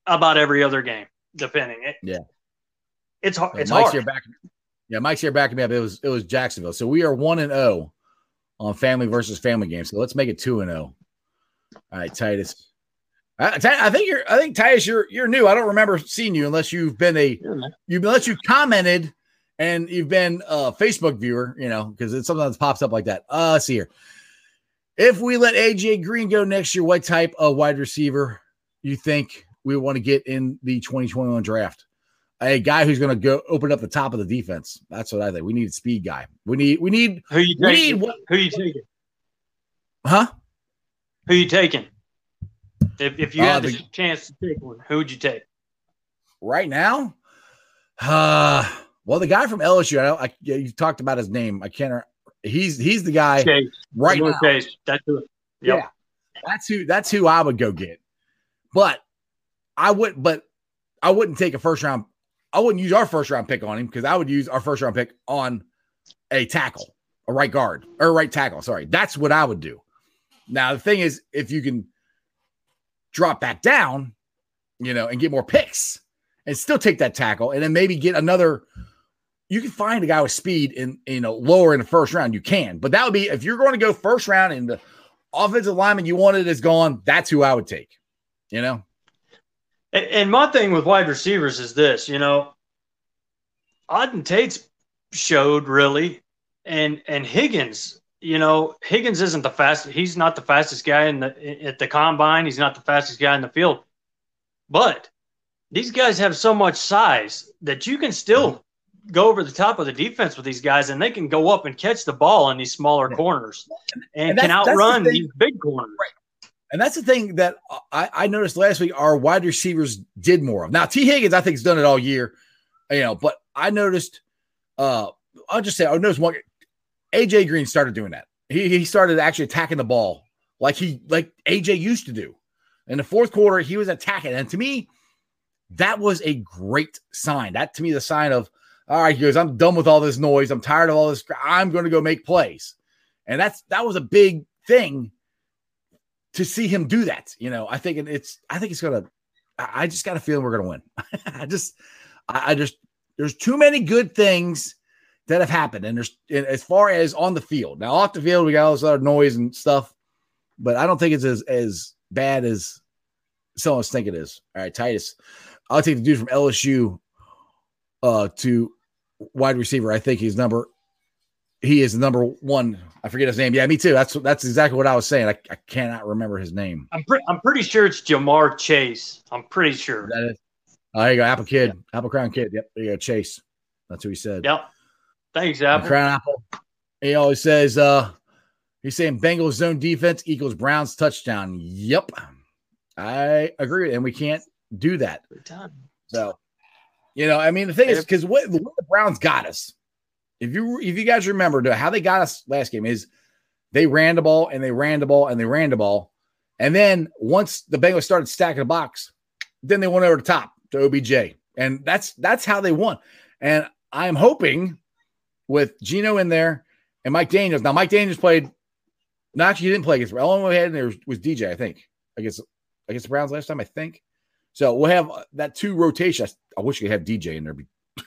S2: about every other game, depending. It,
S1: yeah,
S2: it's hard. It's Mike's hard.
S1: Here back, yeah, Mike's here backing me up. It was it was Jacksonville. So we are one and zero oh on family versus family games. So let's make it two and zero. Oh. All right, Titus. I, I, think you're. I think Titus, you're you're new. I don't remember seeing you unless you've been a you unless you commented and you've been a Facebook viewer. You know, because it sometimes pops up like that. Uh, let's see here. If we let AJ Green go next year, what type of wide receiver you think we want to get in the 2021 draft? A guy who's going to go open up the top of the defense. That's what I think. We need a speed guy. We need we need
S2: who you taking? Need, who you taking?
S1: Huh?
S2: Who you taking? If if you uh, had the, the, chance to take one, who would you take?
S1: Right now, uh well, the guy from LSU. I, I you talked about his name. I can't. He's he's the guy Chase. right now.
S2: Chase. That's who. Yep. Yeah,
S1: that's who. That's who I would go get. But I would. But I wouldn't take a first round I wouldn't use our first round pick on him because I would use our first round pick on a tackle, a right guard or right tackle. Sorry. That's what I would do. Now, the thing is, if you can drop back down, you know, and get more picks and still take that tackle and then maybe get another, you can find a guy with speed in, you know, lower in the first round. You can, but that would be if you're going to go first round and the offensive lineman you wanted is gone, that's who I would take, you know?
S2: And my thing with wide receivers is this, you know, Auden Tate's showed really, and and Higgins, you know, Higgins isn't the fastest. He's not the fastest guy in the at the combine. He's not the fastest guy in the field, but these guys have so much size that you can still go over the top of the defense with these guys, and they can go up and catch the ball in these smaller corners and, and can outrun the these big corners.
S1: Right. And that's the thing that I, I, noticed last week our wide receivers did more of. Now, Tee Higgins, I think, has done it all year, you know, but I noticed, uh, I'll just say, I noticed one, AJ Green started doing that. He, he started actually attacking the ball like he, like AJ used to do. In the fourth quarter, he was attacking. And to me, that was a great sign. That to me, the sign of, all right, goes, I'm done with all this noise. I'm tired of all this. I'm going to go make plays. And that's, that was a big thing to see him do that. You know, I think it's I think it's gonna. I just got a feeling we're gonna win. I just, I just there's too many good things that have happened. And there's as far as on the field. Now off the field, we got all this other noise and stuff, but I don't think it's as as bad as some of us think it is. All right, Titus. I'll take the dude from LSU uh to wide receiver. I think he's number he is the number one. I forget his name. Yeah, me too. That's that's exactly what I was saying. I, I cannot remember his name.
S2: I'm pre- I'm pretty sure it's Ja'Marr Chase. I'm pretty sure.
S1: That is. Oh, there you go. Apple Kid. Yeah. Apple Crown Kid. Yep. There you go. Chase. That's who he said.
S2: Yep. Thanks, Apple.
S1: Crown Apple. He always says, uh, he's saying Bengals zone defense equals Browns touchdown. Yep. I agree. And we can't do that. So, you know, I mean, the thing is, because what, what the Browns got us, if you if you guys remember how they got us last game is they ran the ball and they ran the ball and they ran the ball. And then once the Bengals started stacking the box, then they went over the top to OBJ. And that's that's how they won. And I'm hoping with Geno in there and Mike Daniels. Now, Mike Daniels played. No, actually, he didn't play against. One we had in there was, was DJ, I think. Against against the Browns last time, I think. So we'll have that two rotation. I, I wish we could have DJ in there.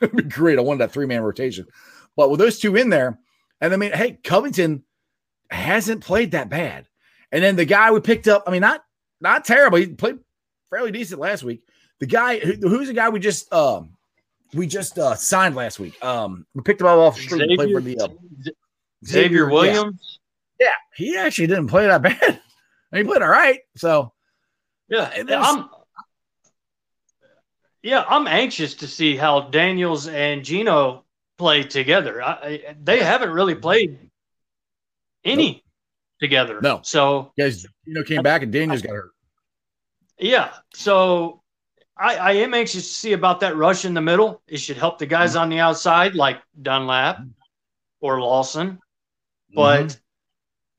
S1: It'd be, be great. I wanted that three man rotation. But with those two in there, and I mean, hey, Covington hasn't played that bad. And then the guy we picked up, I mean, not not terrible. He played fairly decent last week. The guy who, who's the guy we just um we just uh signed last week. Um we picked him up off the street Xavier,
S2: and played for the uh, Xavier, Xavier Williams.
S1: Yeah. yeah. he actually didn't play that bad. he played all right. So
S2: yeah, I'm yeah, I'm anxious to see how Daniels and Geno play together. I, they haven't really played any nope. together.
S1: No.
S2: So
S1: guys, you know, came back and Daniels got hurt.
S2: Yeah. So I, I, am anxious to see about that rush in the middle. It should help the guys mm-hmm. on the outside like Dunlap or Lawson. But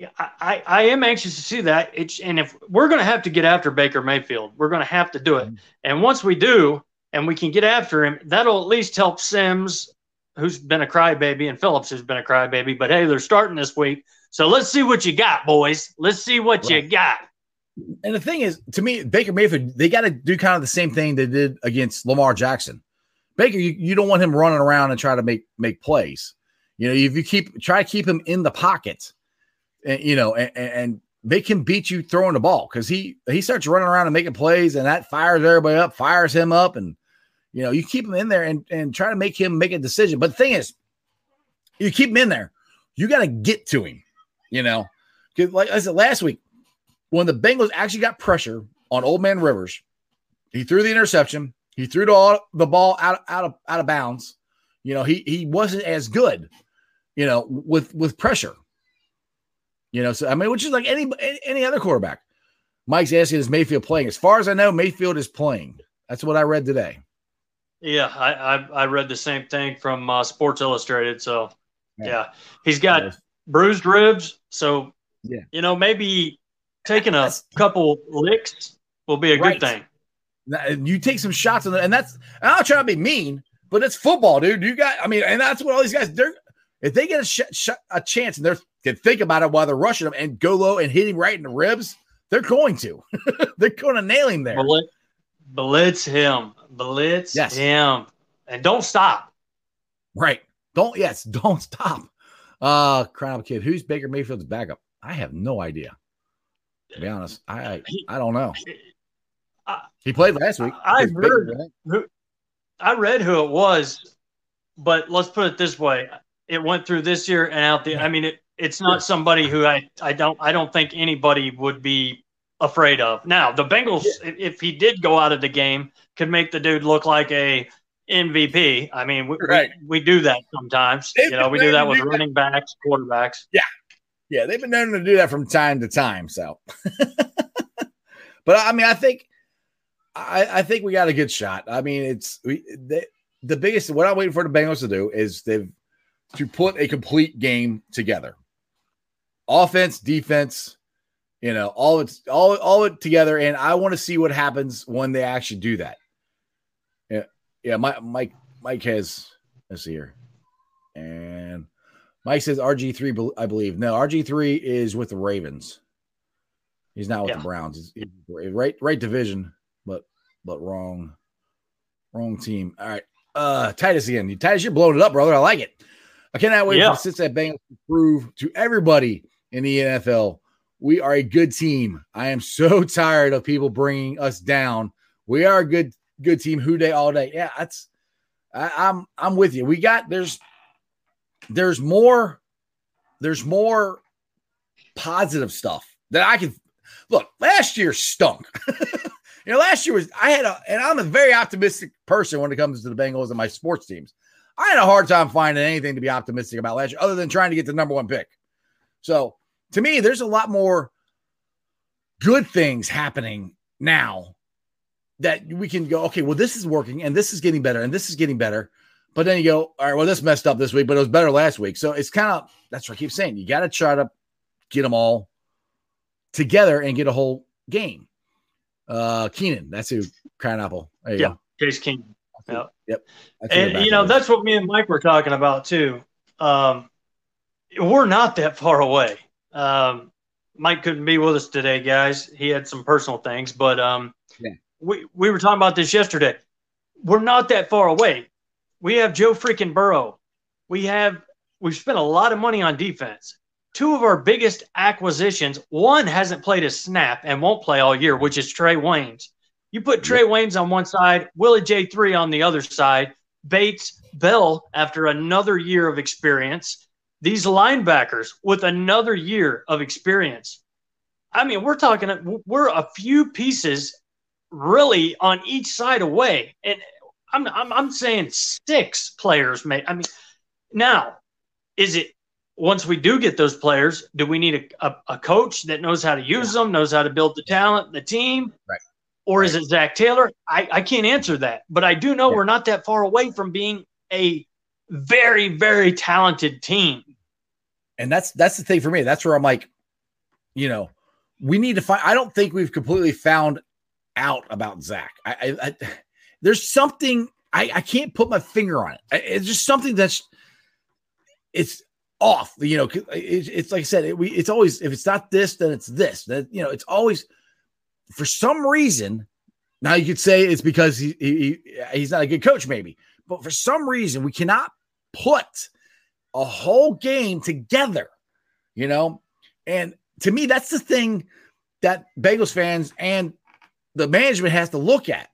S2: mm-hmm. I, I, am anxious to see that. It's and if we're going to have to get after Baker Mayfield, we're going to have to do it. Mm-hmm. And once we do, and we can get after him, that'll at least help Sims who's been a crybaby, and Phillips who's been a crybaby. But hey, they're starting this week, so let's see what you got, boys. Let's see what right. you got.
S1: And the thing is, to me, Baker Mayfield, they got to do kind of the same thing they did against Lamar Jackson. Baker, you, you don't want him running around and try to make make plays. You know, if you keep try to keep him in the pocket, and you know, and, and they can beat you throwing the ball because he he starts running around and making plays, and that fires everybody up, fires him up, and you know, you keep him in there and, and try to make him make a decision. But the thing is, you keep him in there, you got to get to him, you know. Like I said last week, when the Bengals actually got pressure on Old Man Rivers, he threw the interception, he threw the, the ball out, out of out of bounds. You know, he he wasn't as good, you know, with with pressure. You know, so I mean, which is like any any other quarterback. Mike's asking, is Mayfield playing? As far as I know, Mayfield is playing. That's what I read today.
S2: Yeah, I, I, I read the same thing from uh, Sports Illustrated. So yeah, yeah. he's got yeah. bruised ribs. So yeah, you know maybe taking a couple licks will be a right. good
S1: thing. You take some shots on and that's I'm not trying to be mean, but it's football, dude. You got, I mean, and that's what all these guys. They're if they get a sh- sh- a chance and they can think about it while they're rushing them and go low and hit him right in the ribs, they're going to. they're going to nail him there.
S2: Blitz him. Blitz yes. him. And don't stop.
S1: Right. Don't yes, don't stop. Uh Crown Kid, who's Baker Mayfield's backup? I have no idea. To be honest, I I don't know. he played last week.
S2: I heard who, I read who it was, but let's put it this way: it went through this year and out there. I mean, it, it's not somebody who I I don't I don't think anybody would be afraid of. Now, the Bengals, yeah. if he did go out of the game, could make the dude look like a MVP. I mean, we, right. we, we do that sometimes. They've you know, we do that with do running that. backs, quarterbacks.
S1: Yeah. Yeah. They've been known to do that from time to time. So, but I mean, I think, I, I think we got a good shot. I mean, it's we, they, the biggest, what I'm waiting for the Bengals to do is they've to put a complete game together offense, defense, you know, all it's all all it together. And I want to see what happens when they actually do that. Yeah, yeah. Mike, Mike, Mike has let's see here, and Mike says RG three. I believe no, RG three is with the Ravens. He's not with yeah. the Browns. He's, right, right division, but but wrong, wrong team. All right, uh, Titus again. Titus, you're blowing it up, brother. I like it. I cannot wait yeah. for Cincinnati Bengals to prove to everybody in the NFL we are a good team. I am so tired of people bringing us down. We are a good good team. Who day all day. Yeah, that's I, I'm I'm with you. We got there's there's more there's more positive stuff that I can look. Last year stunk. you know, last year was I had a and I'm a very optimistic person when it comes to the Bengals and my sports teams. I had a hard time finding anything to be optimistic about last year, other than trying to get the number one pick. So to me, there's a lot more good things happening now that we can go, okay, well, this is working and this is getting better and this is getting better. But then you go, all right, well, this messed up this week, but it was better last week. So it's kind of that's what I keep saying. You got to try to get them all together and get a whole game. Uh Keenum, that's who crying apple.
S2: Yeah, go. Case Keenum.
S1: Yep. Yep.
S2: and you know, that's what me and Mike were talking about too. Um, we're not that far away. Um, Mike couldn't be with us today, guys. He had some personal things, but um, yeah. we we were talking about this yesterday. We're not that far away. We have Joe freaking Burrow. We have we've spent a lot of money on defense. Two of our biggest acquisitions. One hasn't played a snap and won't play all year, which is Trae Waynes. You put Trae Waynes on one side, Willie J three on the other side. Bates Bell after another year of experience these linebackers with another year of experience. I mean, we're talking, we're a few pieces really on each side away. And I'm, I'm, I'm saying six players may, I mean, now is it, once we do get those players, do we need a, a, a coach that knows how to use yeah. them, knows how to build the talent, the team?
S1: Right.
S2: Or right. is it Zac Taylor? I, I can't answer that, but I do know yeah. we're not that far away from being a very, very talented team.
S1: And that's that's the thing for me. That's where I'm like, you know, we need to find. I don't think we've completely found out about Zac. I, I, I there's something I, I can't put my finger on it. It's just something that's it's off. You know, it's, it's like I said, it, we, it's always if it's not this, then it's this. That you know, it's always for some reason. Now you could say it's because he, he he's not a good coach, maybe, but for some reason we cannot put a whole game together, you know? And to me, that's the thing that Bengals fans and the management has to look at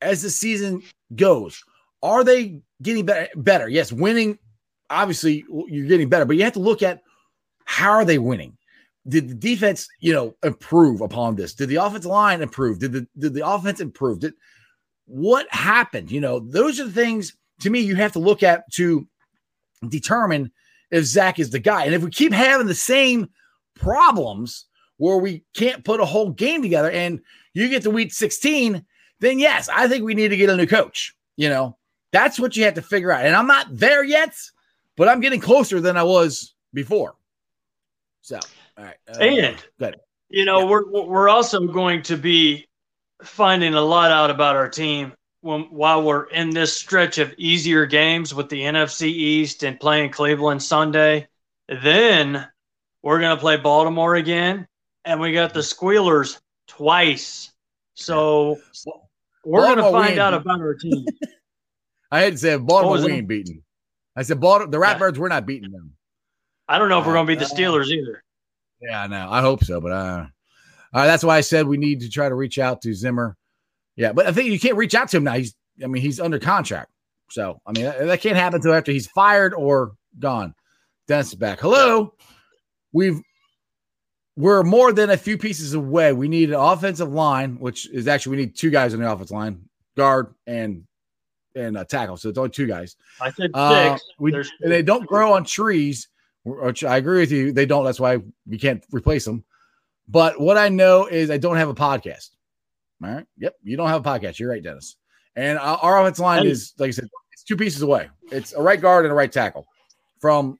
S1: as the season goes. Are they getting better? better? Yes, winning, obviously, you're getting better, but you have to look at how are they winning? Did the defense, you know, improve upon this? Did the offensive line improve? Did the did the offense improve? Did what happened? You know, those are the things to me you have to look at to determine if Zac is the guy. And if we keep having the same problems where we can't put a whole game together and you get to week 16, then yes, I think we need to get a new coach. You know, that's what you have to figure out. And I'm not there yet, but I'm getting closer than I was before. So, all right.
S2: Uh, and, good. you know, yeah. we're, we're also going to be finding a lot out about our team when, while we're in this stretch of easier games with the NFC East and playing Cleveland Sunday, then we're going to play Baltimore again, and we got the Squealers twice. So we're going to find out about our team.
S1: I had to say Baltimore we ain't beaten. I said Baltimore, the Ratbirds, yeah. we're not beating them.
S2: I don't know if we're going to beat the uh, Steelers either.
S1: Yeah, I know. I hope so, but uh, uh, that's why I said we need to try to reach out to Zimmer yeah, but I think you can't reach out to him now. He's, I mean, he's under contract. So, I mean, that, that can't happen until after he's fired or gone. Dennis is back. Hello. We've, we're more than a few pieces away. We need an offensive line, which is actually, we need two guys on the offensive line, guard and and a tackle. So it's only two guys.
S2: I said uh, six.
S1: we, they don't grow on trees. Which I agree with you. They don't. That's why we can't replace them. But what I know is I don't have a podcast. All right. Yep. You don't have a podcast. You're right, Dennis. And our offensive line is, like I said, it's two pieces away. It's a right guard and a right tackle. From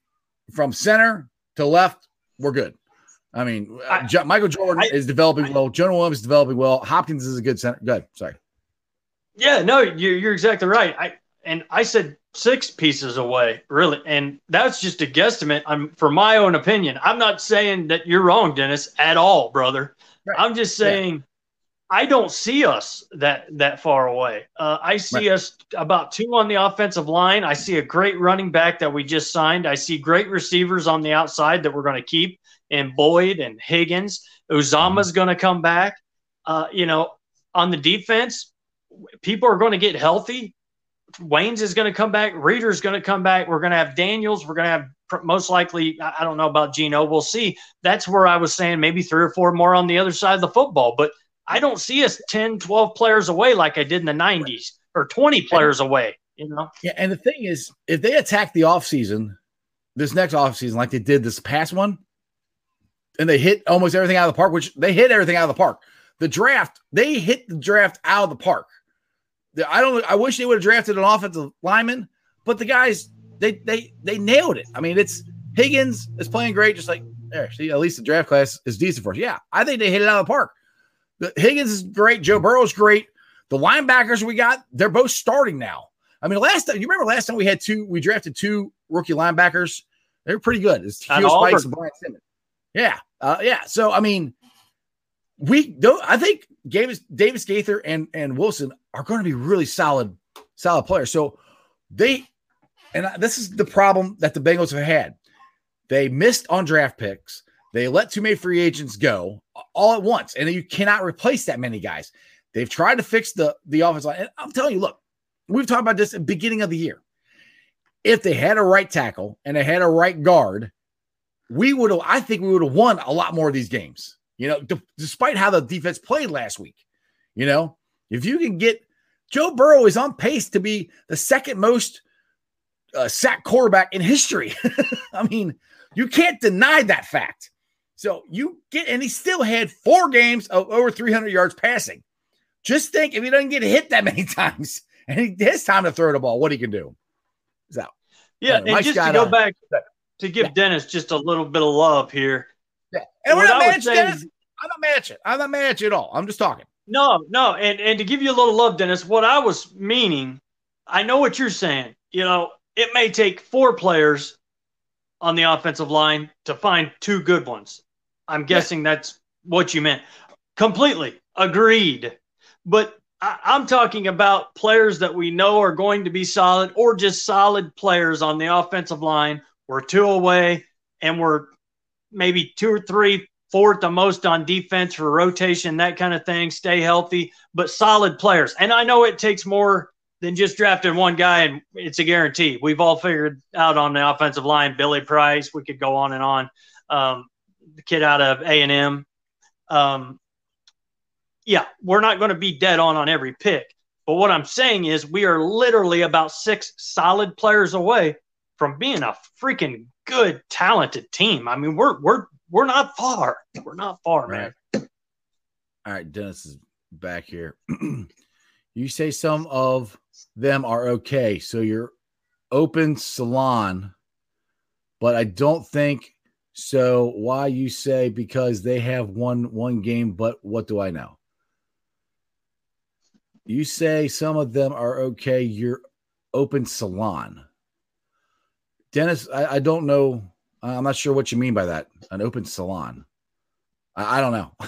S1: from center to left, we're good. I mean, uh, I, Michael Jordan I, is developing I, well. Jonah Williams is developing well. Hopkins is a good center. Good. Sorry.
S2: Yeah, no, you're, you're exactly right. I and I said six pieces away, really, and that's just a guesstimate. I'm for my own opinion. I'm not saying that you're wrong, Dennis, at all, brother. Right. I'm just saying I don't see us that that far away. Uh, I see right. us about two on the offensive line. I see a great running back that we just signed. I see great receivers on the outside that we're going to keep, and Boyd and Higgins. Uzomah's mm-hmm. going to come back. Uh, you know, on the defense, people are going to get healthy. Waynes is going to come back. Reader's going to come back. We're going to have Daniels. We're going to have most likely, I don't know about Geno. We'll see. That's where I was saying maybe three or four more on the other side of the football. But I don't see us 10, 12 players away like I did in the 90s or 20 players away, you know?
S1: Yeah. And the thing is, if they attack the offseason, this next offseason, like they did this past one, and they hit almost everything out of the park, which they hit everything out of the park. The draft, they hit the draft out of the park. I don't. I wish they would have drafted an offensive lineman, but the guys they they they nailed it. I mean, it's Higgins is playing great, just like there. See, at least the draft class is decent for us. Yeah, I think they hit it out of the park. The, Higgins is great. Joe Burrow's great. The linebackers we got, they're both starting now. I mean, last time you remember last time we had two, we drafted two rookie linebackers. They were pretty good. It's Spikes and Brian Simmons. Yeah, uh, yeah. So I mean, we don't. I think Davis, Davis Gaither and and Wilson are going to be really solid, solid players. So they, and this is the problem that the Bengals have had. They missed on draft picks. They let too many free agents go all at once, and you cannot replace that many guys. They've tried to fix the the offense line. And I'm telling you, look, we've talked about this at the beginning of the year. If they had a right tackle and they had a right guard, we would have. I think we would have won a lot more of these games. You know, d- despite how the defense played last week. You know, if you can get Joe Burrow is on pace to be the second most uh, sack quarterback in history. I mean, you can't deny that fact. So you get, and he still had four games of over 300 yards passing. Just think if he doesn't get hit that many times and he has time to throw the ball, what he can do. Out.
S2: Yeah, and just to go uh, back to give yeah. Dennis just a little bit of love here.
S1: Yeah. And we're not mad Dennis. I'm not mad at you. I'm not mad at you at all. I'm just talking.
S2: No, no, and and to give you a little love, Dennis, what I was meaning, I know what you're saying. You know, it may take four players on the offensive line to find two good ones. I'm guessing yeah. that's what you meant. Completely agreed. But I, I'm talking about players that we know are going to be solid or just solid players on the offensive line. We're two away and we're maybe two or three, four at the most on defense for rotation, that kind of thing. Stay healthy, but solid players. And I know it takes more than just drafting one guy and it's a guarantee. We've all figured out on the offensive line, Billy Price. We could go on and on. Um, the kid out of A and M. Um, yeah, we're not going to be dead on on every pick. But what I'm saying is, we are literally about six solid players away from being a freaking good, talented team. I mean, we're we're we're not far. We're not far, right. man.
S1: All right, Dennis is back here. you say some of them are okay, so you're open salon, but I don't think so why you say because they have won one game, but what do I know? You say some of them are okay. You're open salon. Dennis, I, I don't know. I'm not sure what you mean by that. An open salon. I, I don't know.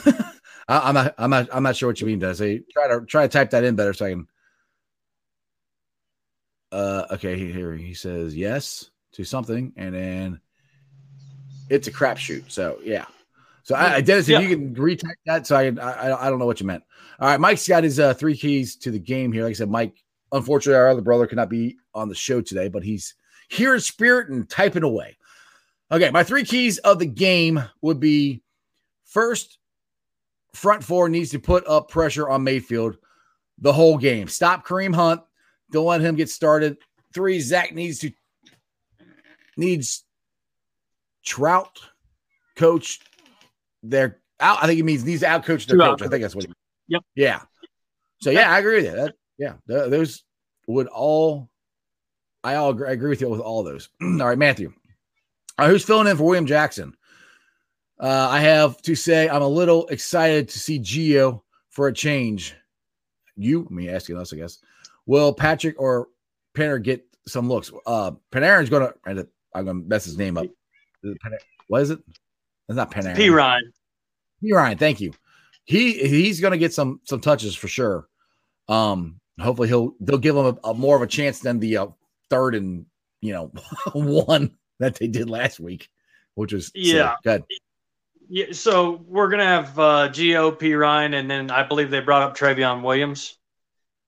S1: I, am not. I'm not. I'm not sure what you mean, Dennis. I try to try to type that in better so I can. Uh, okay, here he says yes to something, and then it's a crapshoot. So yeah. So I, Dennis, if yeah. you can retype that, so I, I I don't know what you meant. All right, Mike's got his uh, three keys to the game here. Like I said, Mike. Unfortunately, our other brother cannot be on the show today, but he's here in spirit and typing away. Okay, my three keys of the game would be first, front four needs to put up pressure on Mayfield the whole game. Stop Kareem Hunt. Don't let him get started. Three, Zac needs to needs Trout coach their out. I think he means these out coach their coach. I think that's what. He,
S2: yep.
S1: Yeah. So yeah, I agree with you. That yeah, those would all. I all agree, I agree with you with all those. all right, Matthew. All right, who's filling in for William Jackson? Uh, I have to say I'm a little excited to see Gio for a change. You, me asking us, I guess. Will Patrick or Penner get some looks? Uh, Panarin's gonna. I'm gonna mess his name up. What is it? It's not Panarin.
S2: P Ryan.
S1: P Ryan. Thank you. he he's going to get some some touches for sure. Um, hopefully he'll they'll give him a, a more of a chance than the uh, third and you know one that they did last week, which was
S2: yeah
S1: good.
S2: Yeah, so we're gonna have uh, Gio Perine, and then I believe they brought up Trayveon Williams,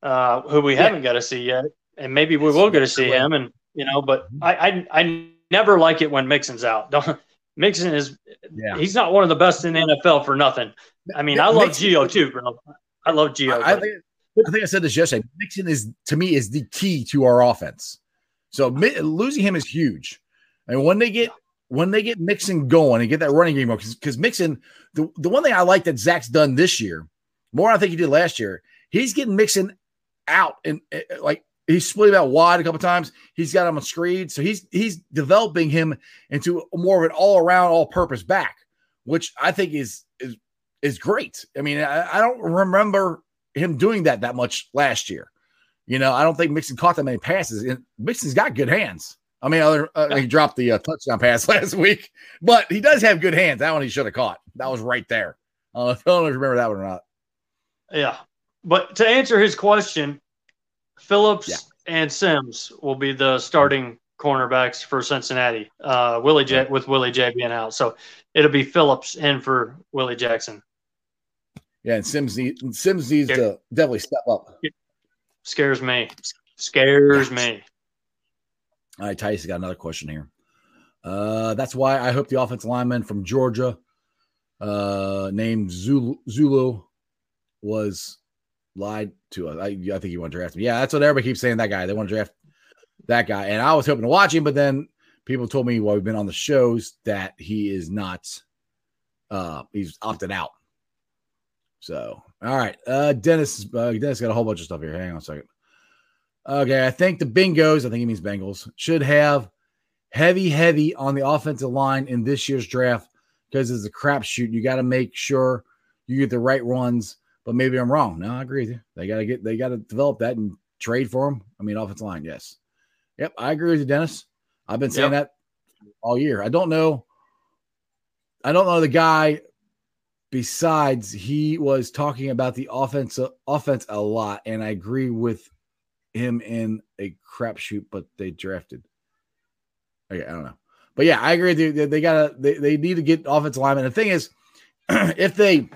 S2: uh, who we yeah. haven't got to see yet, and maybe we will get to see him. And you know, but. I, I I never like it when Mixon's out. Don't Mixon is yeah. he's not one of the best in the NFL for nothing. I mean, I love Mixon, Gio too, bro. I love Gio.
S1: I, I, think, I think I said this yesterday. Mixon is to me is the key to our offense. So losing him is huge. And when they get when they get Mixon going and get that running game because because Mixon the, the one thing I like that Zac's done this year more I think he did last year he's getting Mixon out and uh, like he's split him out wide a couple times he's got him on screen so he's he's developing him into more of an all around all purpose back which I think is is is great I mean I, I don't remember him doing that that much last year you know I don't think Mixon caught that many passes and Mixon's got good hands I mean, other uh, he dropped the uh, touchdown pass last week, but he does have good hands. That one he should have caught. That was right there. Uh, I don't know if you remember that one or not.
S2: Yeah, but to answer his question, Phillips yeah. and Sims will be the starting cornerbacks for Cincinnati. Uh, Willie J with Willie J being out, so it'll be Phillips in for Willie Jackson.
S1: Yeah, and Sims needs Sims needs to definitely step up.
S2: Scares me. Scares me.
S1: All right, Tice got another question here. Uh, that's why I hope the offensive lineman from Georgia, uh, named Zulu, Zulu, was lied to. I, I think he want to draft him. Yeah, that's what everybody keeps saying. That guy, they want to draft that guy, and I was hoping to watch him, but then people told me while we've been on the shows that he is not. Uh, he's opted out. So, all right, uh, Dennis. Uh, Dennis got a whole bunch of stuff here. Hang on a second. Okay, I think the Bingos, I think he means Bengals, should have heavy, heavy on the offensive line in this year's draft because it's a crapshoot. You got to make sure you get the right runs. But maybe I'm wrong. No, I agree with you. They got to get, they got to develop that and trade for them. I mean, offensive line, yes. Yep, I agree with you, Dennis. I've been saying yep. that all year. I don't know. I don't know the guy. Besides, he was talking about the offense offense a lot, and I agree with him in a crapshoot, but they drafted. Okay, I don't know. But yeah, I agree. They, they gotta they, they need to get offensive lineman. The thing is, if they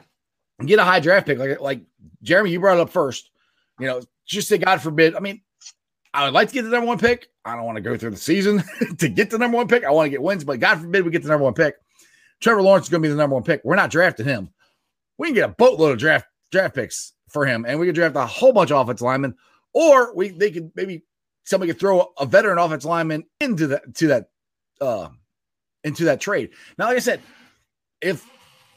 S1: get a high draft pick, like like Jeremy, you brought it up first, you know, just say God forbid. I mean, I would like to get the number one pick. I don't want to go through the season to get the number one pick. I want to get wins, but God forbid we get the number one pick. Trevor Lawrence is going to be the number one pick. We're not drafting him. We can get a boatload of draft draft picks for him, and we can draft a whole bunch of offensive linemen or we they could maybe somebody could throw a veteran offense lineman into that to that uh into that trade. Now, like I said, if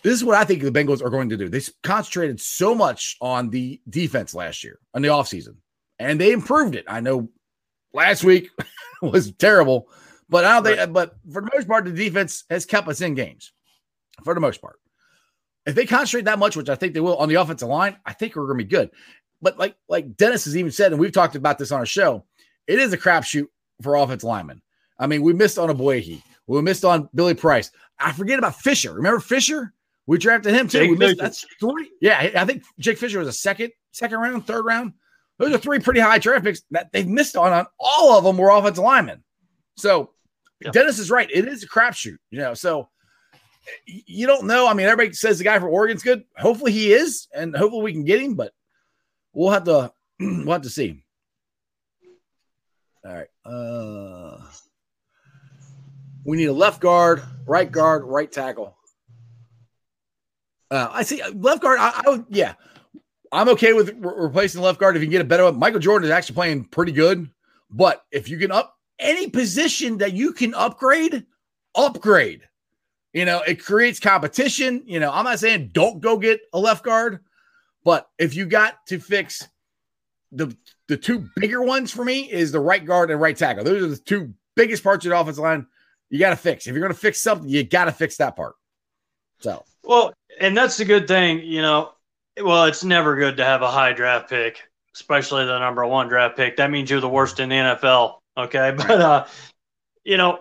S1: this is what I think the Bengals are going to do. They concentrated so much on the defense last year on the offseason, and they improved it. I know last week was terrible, but I don't think, right. but for the most part, the defense has kept us in games for the most part. If they concentrate that much, which I think they will on the offensive line, I think we're going to be good but like like Dennis has even said, and we've talked about this on our show, it is a crapshoot for offensive linemen. I mean, we missed on Ogbuehi. We missed on Billy Price. I forget about Fisher. Remember Fisher? We drafted him too. Jake we missed, that's three. Yeah, I think Jake Fisher was a second, second round, third round. Those are three pretty high draft picks that they've missed on. On all of them were offensive linemen. So yeah. Dennis is right. It is a crapshoot. You know, so you don't know. I mean, everybody says the guy from Oregon's good. Hopefully he is, and hopefully we can get him. But we'll have to we'll have to see. All right. Uh we need a left guard, right guard, right tackle. Uh, I see uh, left guard. I, I would, yeah, I'm okay with re- replacing left guard if you can get a better one. Michael Jordan is actually playing pretty good, but if you can up any position that you can upgrade, upgrade. You know, it creates competition. You know, I'm not saying don't go get a left guard, but if you got to fix the the two bigger ones for me is the right guard and right tackle. Those are the two biggest parts of the offensive line you got to fix. If you're going to fix something, you got to fix that part. So,
S2: well, and that's the good thing, you know. Well, it's never good to have a high draft pick, especially the number one draft pick. That means you're the worst in the NFL. Okay, but uh, you know,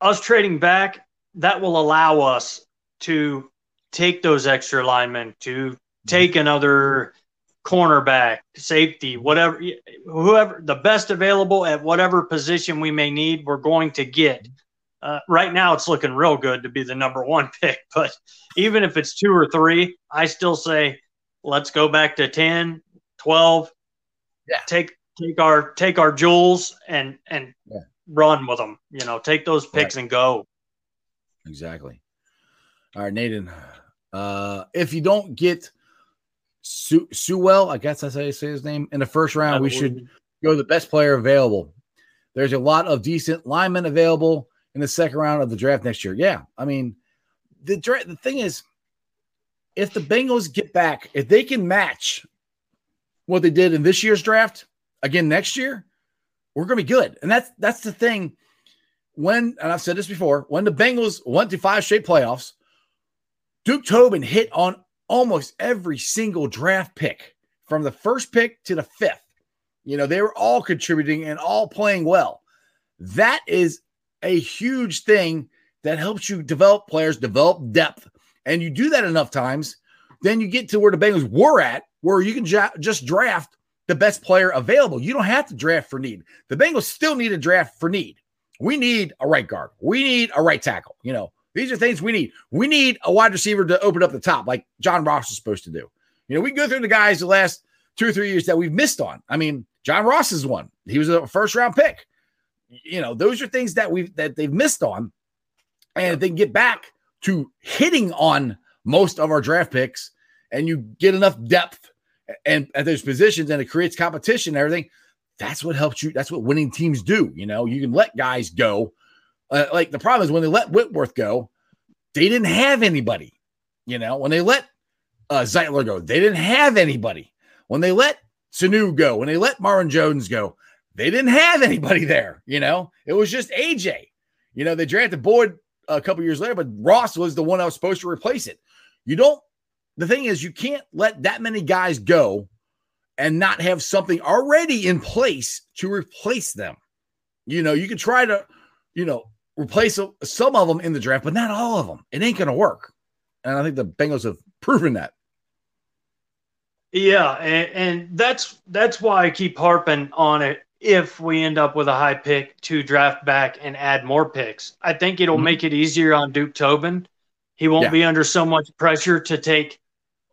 S2: us trading back that will allow us to take those extra linemen, to take another cornerback, safety, whatever, whoever the best available at whatever position we may need, we're going to get. Uh, right now, it's looking real good to be the number one pick. But even if it's two or three, I still say let's go back to 10, 12.
S1: Yeah.
S2: Take take our take our jewels and and
S1: Yeah.
S2: run with them. You know, take those picks and go.
S1: Exactly. All right, Nathan. Uh, if you don't get Su- Sewell, I guess that's how you say his name, in the first round, we should go the best player available. There's a lot of decent linemen available in the second round of the draft next year. Yeah, I mean, the dra- the thing is, if the Bengals get back, if they can match what they did in this year's draft again next year, we're gonna be good. And that's that's the thing. When and I've said this before, when the Bengals went to five straight playoffs, Duke Tobin hit on almost every single draft pick from the first pick to the fifth. You know, they were all contributing and all playing well. That is a huge thing that helps you develop players, develop depth. And you do that enough times, then you get to where the Bengals were at, where you can just draft the best player available. You don't have to draft for need. The Bengals still need a draft for need. We need a right guard. We need a right tackle. You know, these are things we need. We need a wide receiver to open up the top, like John Ross is supposed to do. You know, we go through the guys the last two or three years that we've missed on. I mean, John Ross is one. He was a first round pick. You know, those are things that we've that they've missed on. And if they can get back to hitting on most of our draft picks and you get enough depth and at those positions and it creates competition and everything, that's what helps you. That's what winning teams do. You know, you can let guys go. Uh, like the problem is when they let Whitworth go, they didn't have anybody. You know, when they let uh, Zeitler go, they didn't have anybody. When they let Sanu go, when they let Marvin Jones go, they didn't have anybody there. You know, it was just AJ. You know, they drafted Boyd a couple years later, but Ross was the one I was supposed to replace it. You don't. The thing is, you can't let that many guys go and not have something already in place to replace them. You know, you can try to, you know, replace some of them in the draft, but not all of them. It ain't going to work. And I think the Bengals have proven that.
S2: Yeah, and, and that's that's why I keep harping on it. If we end up with a high pick to draft back and add more picks, I think it'll
S1: Mhm.
S2: make it easier on Duke Tobin. He won't
S1: Yeah.
S2: be under so much pressure to take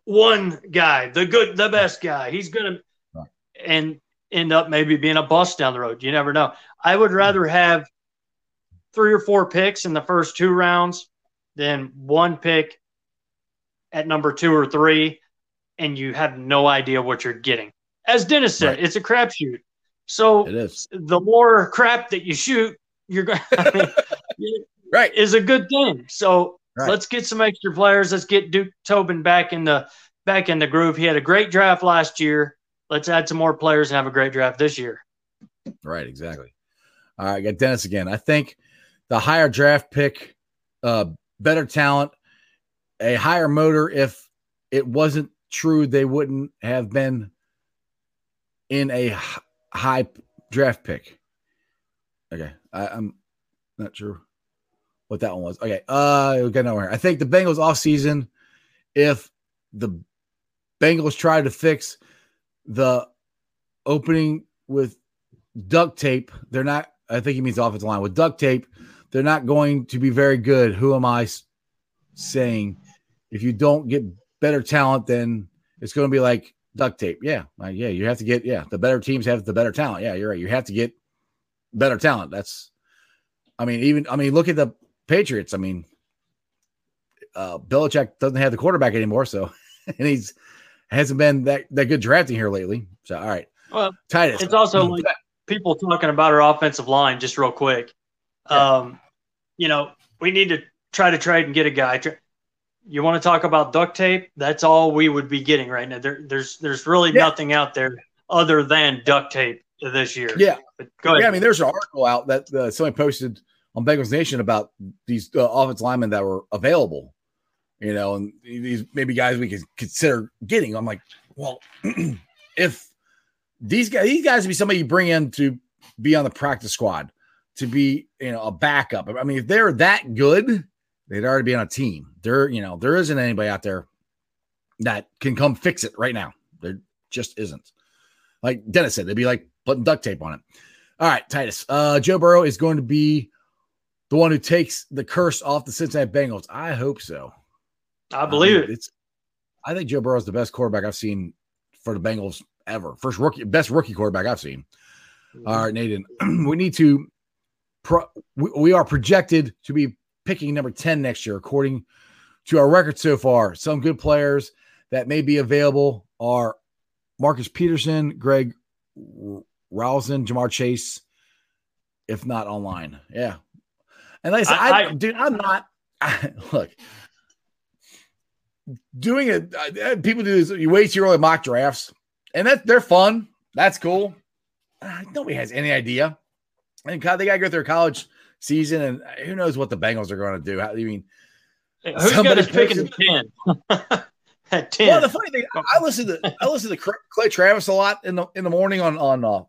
S2: one guy, the good, the best guy. He's gonna
S1: Right.
S2: and end up maybe being a bust down the road. You never know. I would rather have three or four picks in the first two rounds than one pick at number two or three, and you have no idea what you're getting. As Dennis said,
S1: Right.
S2: it's a crapshoot. So
S1: It is.
S2: the more crap that you shoot, you're going to
S1: Right.
S2: is a good thing. So
S1: Right.
S2: let's get some extra players. Let's get Duke Tobin back in the back in the groove. He had a great draft last year. Let's add some more players and have a great draft this year.
S1: Right, exactly. All right, I got Dennis again. I think the higher draft pick, uh, better talent, a higher motor. If it wasn't true, they wouldn't have been in a high draft pick. Okay, I, I'm not sure what that one was. Okay, uh, we got nowhere. I think the Bengals off season, if the Bengals try to fix the opening with duct tape, they're not. I think he means offensive line with duct tape. They're not going to be very good. Who am I saying? If you don't get better talent, then it's going to be like duct tape. Yeah, like, yeah. You have to get yeah. The better teams have the better talent. Yeah, you're right. You have to get better talent. That's. I mean, even I mean, look at the Patriots. I mean, uh, Belichick doesn't have the quarterback anymore, so and he's hasn't been that that good drafting here lately. So all right,
S2: Well,
S1: Titus.
S2: it's also like people talking about our offensive line just real quick.
S1: Yeah.
S2: Um, you know, we need to try to trade and get a guy. You want to talk about duct tape? That's all we would be getting right now. There, there's there's really
S1: Yeah.
S2: nothing out there other than duct tape this year.
S1: yeah,
S2: But go ahead.
S1: Yeah, I mean, there's an article out that uh, somebody posted on Bengals Nation about these uh, offensive linemen that were available, you know, and these maybe guys we could consider getting. I'm like, well, if these guys, these guys would be somebody you bring in to be on the practice squad, to be, you know, a backup. I mean, if they're that good, they'd already be on a team. There, you know, there isn't anybody out there that can come fix it right now. There just isn't. Like Dennis said, they'd be like putting duct tape on it. All right, Titus. Uh, Joe Burrow is going to be the one who takes the curse off the Cincinnati Bengals. I hope so.
S2: I believe I mean, it.
S1: It's. I think Joe Burrow is the best quarterback I've seen for the Bengals ever. First rookie, best rookie quarterback I've seen. Mm-hmm. All right, Nathan. we need to. Pro, we, we are projected to be picking number ten next year, according to our record so far. Some good players that may be available are Marcus Peterson, Greg Rousseau, Ja'Marr Chase, if not online. Yeah. And like I said, I, I, I dude, I'm not. I, look, doing it. Uh, people do this. You wait till your early mock drafts, and that they're fun. That's cool. Uh, nobody has any idea. And they got to go through college season, and who knows what the Bengals are going to do? How, I mean,
S2: who's got us picking ten?
S1: At 10. Well, the funny thing, I listen to I listen to Clay Travis a lot in the in the morning on on uh,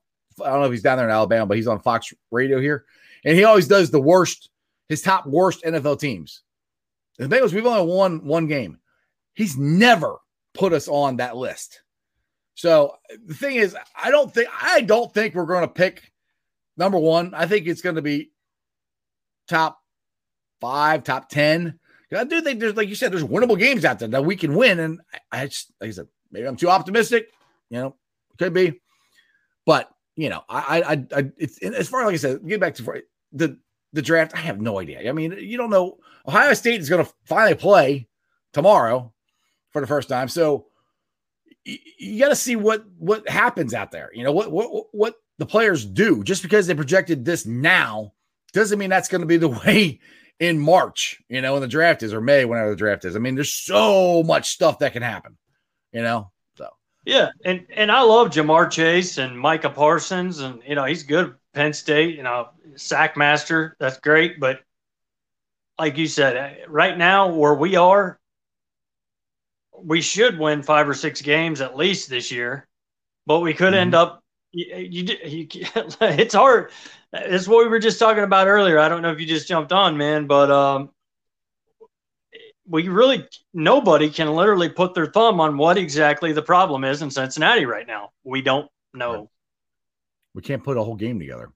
S1: I don't know if he's down there in Alabama, but he's on Fox Radio here, and he always does the worst, his top worst NFL teams. The Bengals, we've only won one game. He's never put us on that list. So the thing is, I don't think I don't think we're going to pick number one. I think it's going to be top five, top ten. I do think there's, like you said, there's winnable games out there that we can win. And I, I just, like I said, maybe I'm too optimistic. You know, could be, but you know, I, I, I, it's as far like I said, get back to the the draft. I have no idea. I mean, you don't know. Ohio State is going to finally play tomorrow for the first time, so you, you got to see what what happens out there. You know what what what the players do. Just because they projected this now doesn't mean that's going to be the way in March, you know, when the draft is or May, whenever the draft is. I mean, there's so much stuff that can happen, you know. So
S2: yeah, and and I love Ja'Marr Chase and Micah Parsons, and you know he's good Penn State, you know, sack master. That's great, but like you said, right now where we are, we should win five or six games at least this year, but we could mm-hmm. end up. You, you, you, it's hard it's what we were just talking about earlier. I don't know if you just jumped on, man, but um, we really nobody can literally put their thumb on what exactly the problem is in Cincinnati right now. We don't know.
S1: We can't put a whole game together.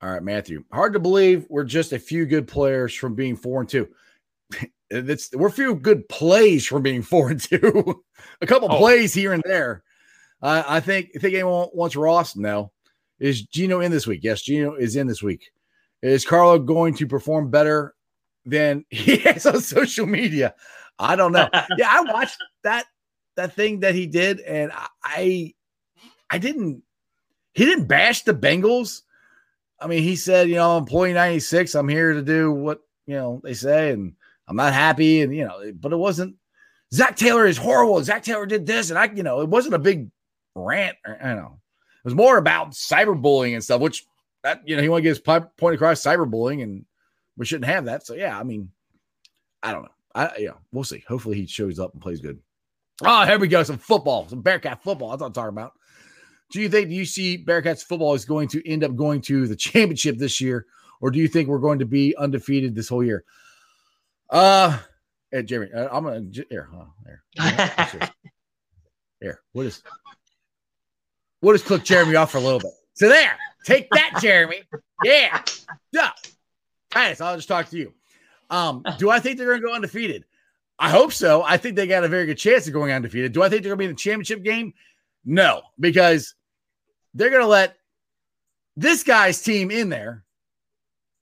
S1: All right, Matthew. Hard to believe we're just a few good players from being four and two. it's we're a few good plays from being four and two. a couple oh. plays here and there. Uh, I think I think anyone wants Ross? No. Is Geno in this week? Yes, Geno is in this week. Is Carlo going to perform better than he has on social media? I don't know. yeah, I watched that that thing that he did, and I I didn't he didn't bash the Bengals. I mean, he said, you know, employee 96, I'm here to do what you know they say, and I'm not happy, and you know, but it wasn't Zac Taylor is horrible. Zac Taylor did this, and I, you know, it wasn't a big rant. Or, I don't know. It was more about cyberbullying and stuff, which that you know he want to get his point across cyberbullying, and we shouldn't have that. So yeah, I mean, I don't know. I yeah, we'll see. Hopefully he shows up and plays good. Oh, here we go. Some football, some Bearcat football. That's what I'm talking about. Do you think do you see Bearcats football is going to end up going to the championship this year, or do you think we're going to be undefeated this whole year? Uh, hey, Jeremy, uh, I'm gonna here, huh, here, here. What is We'll just click Jeremy off for a little bit. So there, take that, Jeremy. Yeah, yeah. Titus, I'll just talk to you. Um, do I think they're going to go undefeated? I hope so. I think they got a very good chance of going undefeated. Do I think they're going to be in the championship game? No, because they're going to let this guy's team in there.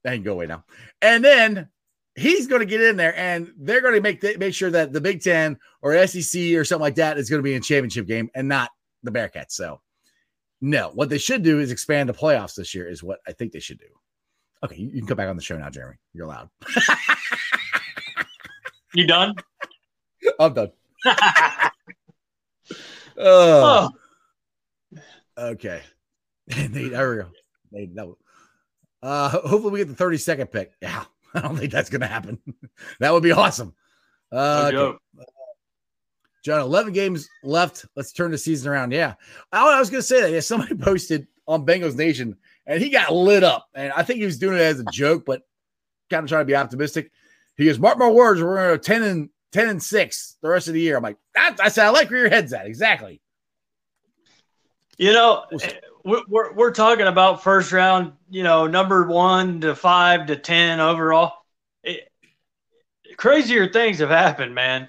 S1: That can go away now. And then he's going to get in there and they're going to make the, make sure that the Big Ten or SEC or something like that is going to be in championship game and not the Bearcats. So no, what they should do is expand the playoffs this year, is what I think they should do. Okay, you, you can come back on the show now, Jeremy. You're allowed.
S2: you done?
S1: I'm done. oh. Okay. there we go. that, uh, hopefully we get the 30 second pick. Yeah, I don't think that's going to happen. that would be awesome. Uh, okay. John, 11 games left. Let's turn the season around. Yeah. Oh, I, was going to say that. Yeah, somebody posted on Bengals Nation and he got lit up. And I think he was doing it as a joke, but kind of trying to be optimistic. He goes, mark my words, we're going to 10 and 10 and 6 the rest of the year. I'm like, that, I said, I like where your head's at. Exactly.
S2: You know, we're, we're, we're talking about first round, you know, number one to five to 10 overall. It, crazier things have happened, man.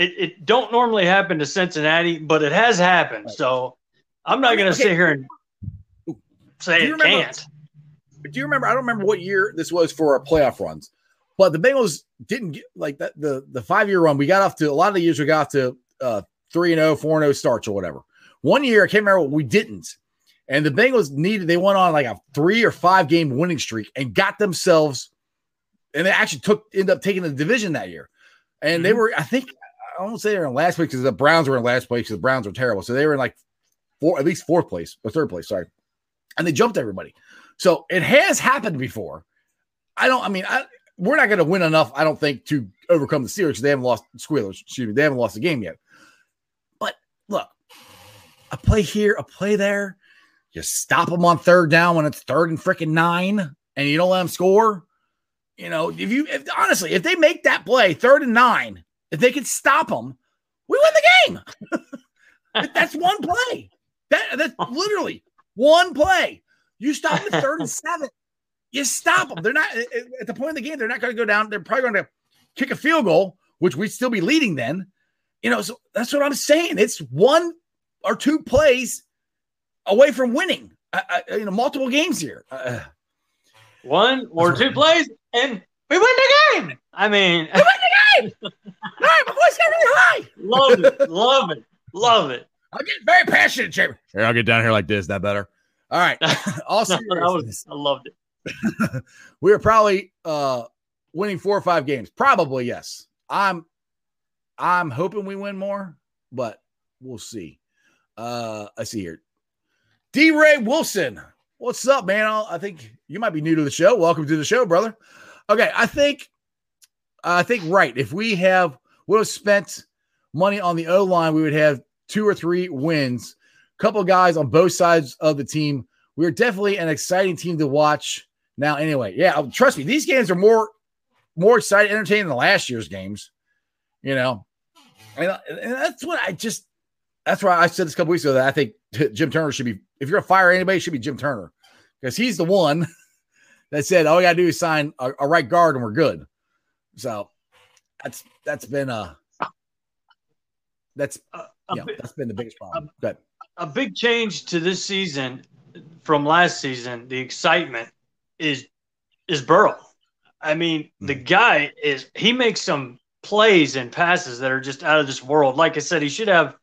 S2: It, it don't normally happen to Cincinnati, but it has happened. Right. So I'm not going to okay. sit here and say it remember, can't.
S1: Do you remember? I don't remember what year this was for our playoff runs, but the Bengals didn't get like that. The the five year run we got off to a lot of the years we got off to uh, three and 0, 4 and 0 starts or whatever. One year I can't remember what we didn't, and the Bengals needed. They went on like a three or five game winning streak and got themselves, and they actually took ended up taking the division that year. And mm-hmm. they were, I think, I won't say they're in last place because the Browns were in last place because the Browns were terrible. So they were in like four, at least fourth place or third place. Sorry, and they jumped everybody. So it has happened before. I don't. I mean, I, we're not going to win enough. I don't think to overcome the Steelers they haven't lost Squealers. Excuse me, they haven't lost the game yet. But look, a play here, a play there. You stop them on third down when it's third and freaking nine, and you don't let them score. You know, if you if, honestly, if they make that play third and nine, if they can stop them, we win the game. that's one play. That that's literally one play. You stop the third and seven. You stop them. They're not at the point of the game. They're not going to go down. They're probably going to kick a field goal, which we'd still be leading then. You know, so that's what I'm saying. It's one or two plays away from winning. I, I, you know, multiple games here. Uh, uh,
S2: one or two plays, and we win the game. I mean,
S1: we win the game. All right, my voice got really high.
S2: love it, love it, love it.
S1: I'm getting very passionate, Chamber. Here, I'll get down here like this. That better. All right. Also,
S2: I loved it.
S1: we were probably uh, winning four or five games. Probably yes. I'm I'm hoping we win more, but we'll see. Uh, I see here. D. Ray Wilson. What's up, man? I think you might be new to the show. Welcome to the show, brother. Okay, I think I think right. If we have would have spent money on the O line, we would have two or three wins. A couple guys on both sides of the team. We're definitely an exciting team to watch. Now, anyway, yeah, uh, trust me, these games are more more exciting, entertaining than last year's games. You know, and, and that's what I just that's why I said this a couple weeks ago that I think Jim Turner should be, if you're to fire anybody, it should be Jim Turner because he's the one that said, all we got to do is sign a, a, right guard and we're good. So that's, that's been a, that's, yeah, that's been the biggest problem.
S2: A, a big change to this season from last season, the excitement is, is Burrow. I mean, mm-hmm. the guy is, he makes some plays and passes that are just out of this world. Like I said, he should have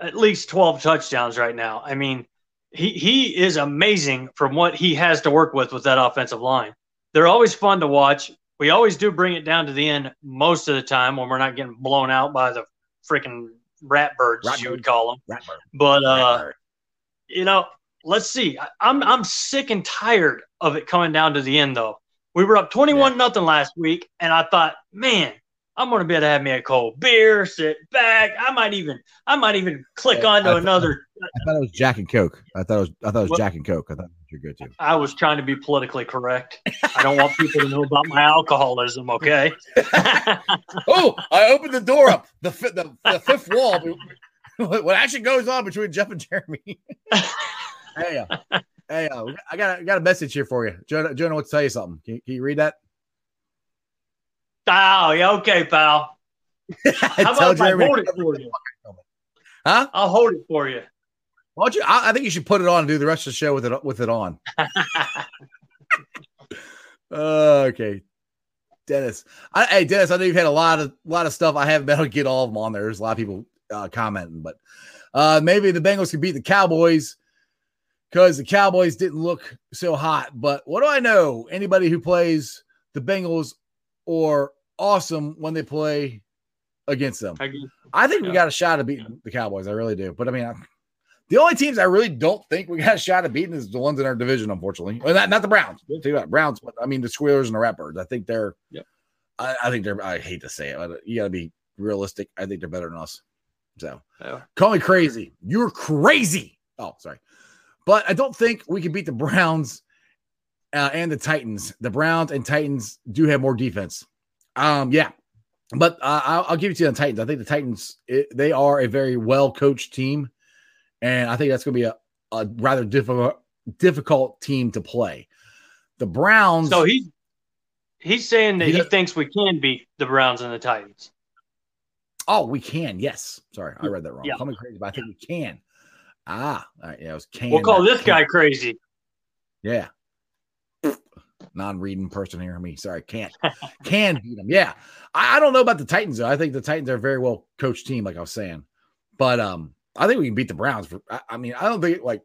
S2: at least 12 touchdowns right now. I mean, he, he is amazing from what he has to work with with that offensive line. They're always fun to watch. We always do bring it down to the end most of the time when we're not getting blown out by the freaking rat birds, rat you would call them. Rat bird. But, uh, you know, let's see. I, I'm, I'm sick and tired of it coming down to the end, though. We were up 21 yeah. nothing last week, and I thought, man, I'm gonna be able to have me a cold beer, sit back. I might even, I might even click yeah, onto I another.
S1: I thought it was Jack and Coke. I thought it was, I thought it was well, Jack and Coke. I thought you're good too.
S2: I was trying to be politically correct. I don't want people to know about my alcoholism. Okay.
S1: oh, I opened the door up. The the, the fifth wall. what actually goes on between Jeff and Jeremy? hey, uh, hey, uh, I got a, got a message here for you. Jonah, Jonah, want to tell you something. Can, can you read that?
S2: Oh, yeah, okay, pal. How about if I hold it for you?
S1: Huh?
S2: I'll hold it for you.
S1: Why don't you? I, I, think you should put it on and do the rest of the show with it with it on. uh, okay, Dennis. I, hey, Dennis. I know you've had a lot of lot of stuff. I haven't been able to get all of them on there. There's a lot of people uh, commenting, but uh, maybe the Bengals can beat the Cowboys because the Cowboys didn't look so hot. But what do I know? Anybody who plays the Bengals or awesome when they play against them. I think we got a shot at beating the Cowboys. I really do. But I mean, I, the only teams I really don't think we got a shot at beating is the ones in our division, unfortunately. Well, not, not the Browns. About Browns, but I mean the Squealers and the Ratbirds. I think they're.
S2: Yep.
S1: I, I, think they're. I hate to say it, but you got to be realistic. I think they're better than us. So yeah. call me crazy. You're crazy. Oh, sorry, but I don't think we can beat the Browns uh, and the Titans. The Browns and Titans do have more defense. Um, yeah, but uh, I'll, I'll, give it to the Titans. I think the Titans it, they are a very well coached team, and I think that's going to be a, a rather difficult difficult team to play. The Browns.
S2: So he's he's saying that he, he thinks we can beat the Browns and the Titans.
S1: Oh, we can. Yes. Sorry, I read that wrong. Yeah. Call me crazy, but I think we can. Ah, all right. Yeah, it was can.
S2: We'll call this guy crazy.
S1: Yeah. Non-reading person here. Me, sorry, can't can beat them. Yeah, I, I, don't know about the Titans though. I think the Titans are a very well coached team, like I was saying. But um, I think we can beat the Browns. For I, I mean, I don't think like.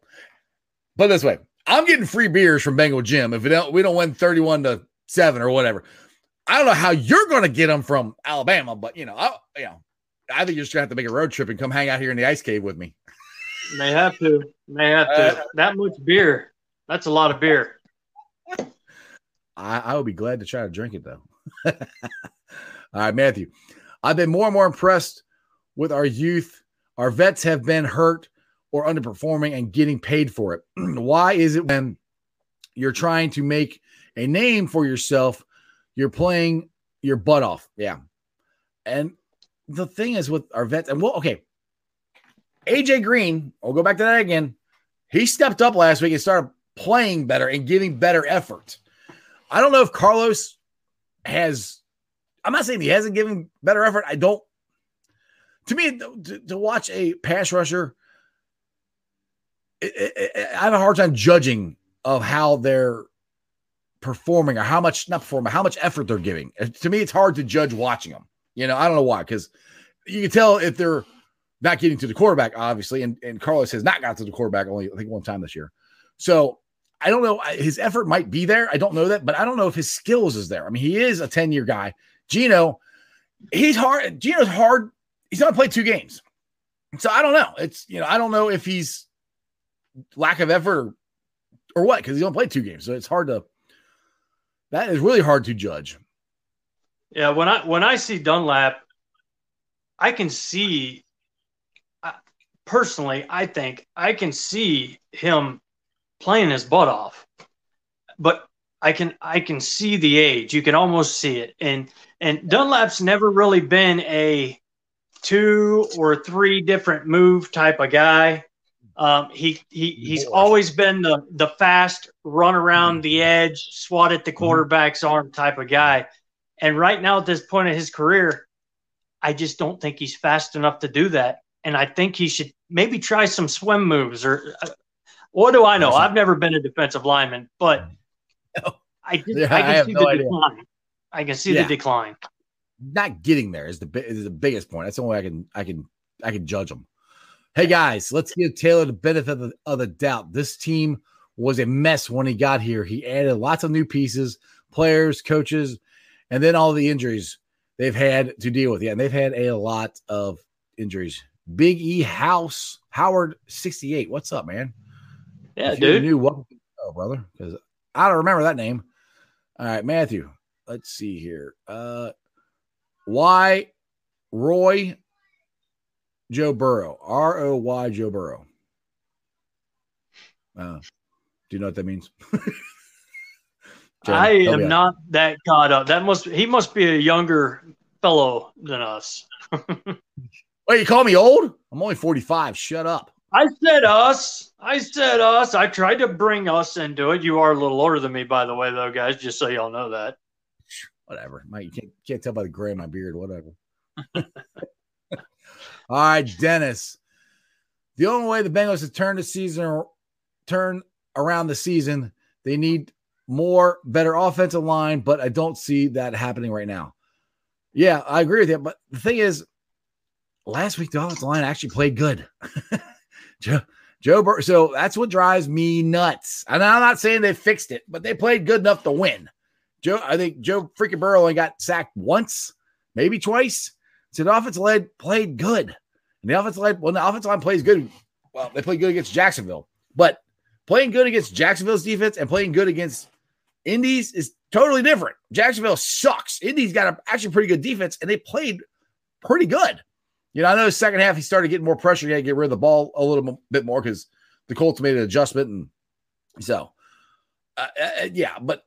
S1: But this way, I'm getting free beers from Bengal Jim if we don't we don't win 31 to seven or whatever. I don't know how you're going to get them from Alabama, but you know, I, you know, I think you're just gonna have to make a road trip and come hang out here in the ice cave with me.
S2: May have to. May have to. Uh, that much beer. That's a lot of beer.
S1: I, I would be glad to try to drink it though. All right, Matthew. I've been more and more impressed with our youth. Our vets have been hurt or underperforming and getting paid for it. Why is it when you're trying to make a name for yourself, you're playing your butt off? Yeah. And the thing is with our vets, and well, okay, AJ Green, I'll go back to that again. He stepped up last week and started playing better and giving better effort. I don't know if Carlos has, I'm not saying he hasn't given better effort. I don't, to me, to, to watch a pass rusher, it, it, it, I have a hard time judging of how they're performing or how much, not performing, how much effort they're giving. To me, it's hard to judge watching them. You know, I don't know why, because you can tell if they're not getting to the quarterback, obviously, and, and Carlos has not got to the quarterback only, I think, one time this year. So I don't know. His effort might be there. I don't know that, but I don't know if his skills is there. I mean, he is a 10 year guy. Geno, he's hard. Geno's hard. He's only played two games. So I don't know. It's, you know, I don't know if he's lack of effort or, what, because he only played two games. So it's hard to, that is really hard to judge.
S2: Yeah, when I when I see Dunlap, I can see I, personally, I think I can see him playing his butt off. But I can I can see the age. You can almost see it. And and Dunlap's never really been a two or three different move type of guy. Um, he he he's always been the the fast run around mm-hmm. the edge, swat at the mm-hmm. quarterback's arm type of guy. And right now, at this point of his career, I just don't think he's fast enough to do that. And I think he should maybe try some swim moves or uh, what do I know? I've never been a defensive lineman, but no. I, just, yeah, I can I see no the idea. decline. I can see yeah. the decline.
S1: Not getting there is the is the biggest point. That's the only way I can I can I can judge them. Hey guys, let's give Taylor the benefit of the, of the doubt. This team was a mess when he got here. He added lots of new pieces, players, coaches, and then all the injuries they've had to deal with. Yeah, and they've had a lot of injuries. Big E House Howard 68. What's up, man?
S2: Yeah, dude.
S1: New welcome, oh, brother, because I don't remember that name. All right, Matthew. Let's see here. Uh, why Roy Joe Burrow? R O Y Joe Burrow. Uh, do you know what that means?
S2: Jen, I am not that caught up. That must he must be a younger fellow than us.
S1: Wait, you call me old? I'm only 45. Shut up.
S2: I said us. I said us. I tried to bring us into it. You are a little older than me, by the way, though, guys, just so y'all know that.
S1: Whatever. Mike, you can't, can't tell by the gray in my beard. Whatever. All right, Dennis. The only way the Bengals have turn the season turn around the season, they need more better offensive line, but I don't see that happening right now. Yeah, I agree with you. But the thing is, last week the offensive line actually played good. Joe, Joe Bur- so that's what drives me nuts. And I'm not saying they fixed it, but they played good enough to win. Joe, I think Joe freaking Burrow only got sacked once, maybe twice. So the offensive line played good. And the offensive line, when the offensive line plays good, well, they played good against Jacksonville. But playing good against Jacksonville's defense and playing good against Indies is totally different. Jacksonville sucks. Indy's got a actually pretty good defense, and they played pretty good. You know, I know the second half he started getting more pressure. He had to get rid of the ball a little bit more because the Colts made an adjustment, and so uh, uh yeah. But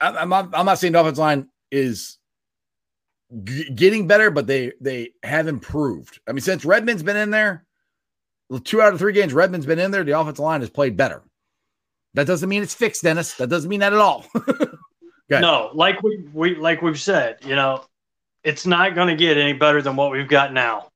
S1: I, am not, I'm not saying the offensive line is g- getting better, but they they have improved. I mean, since Redmond's been in there, two out of three games Redmond's been in there, the offensive line has played better. That doesn't mean it's fixed, Dennis. That doesn't mean that at all.
S2: no, like we, we like we've said, you know, it's not going to get any better than what we've got now,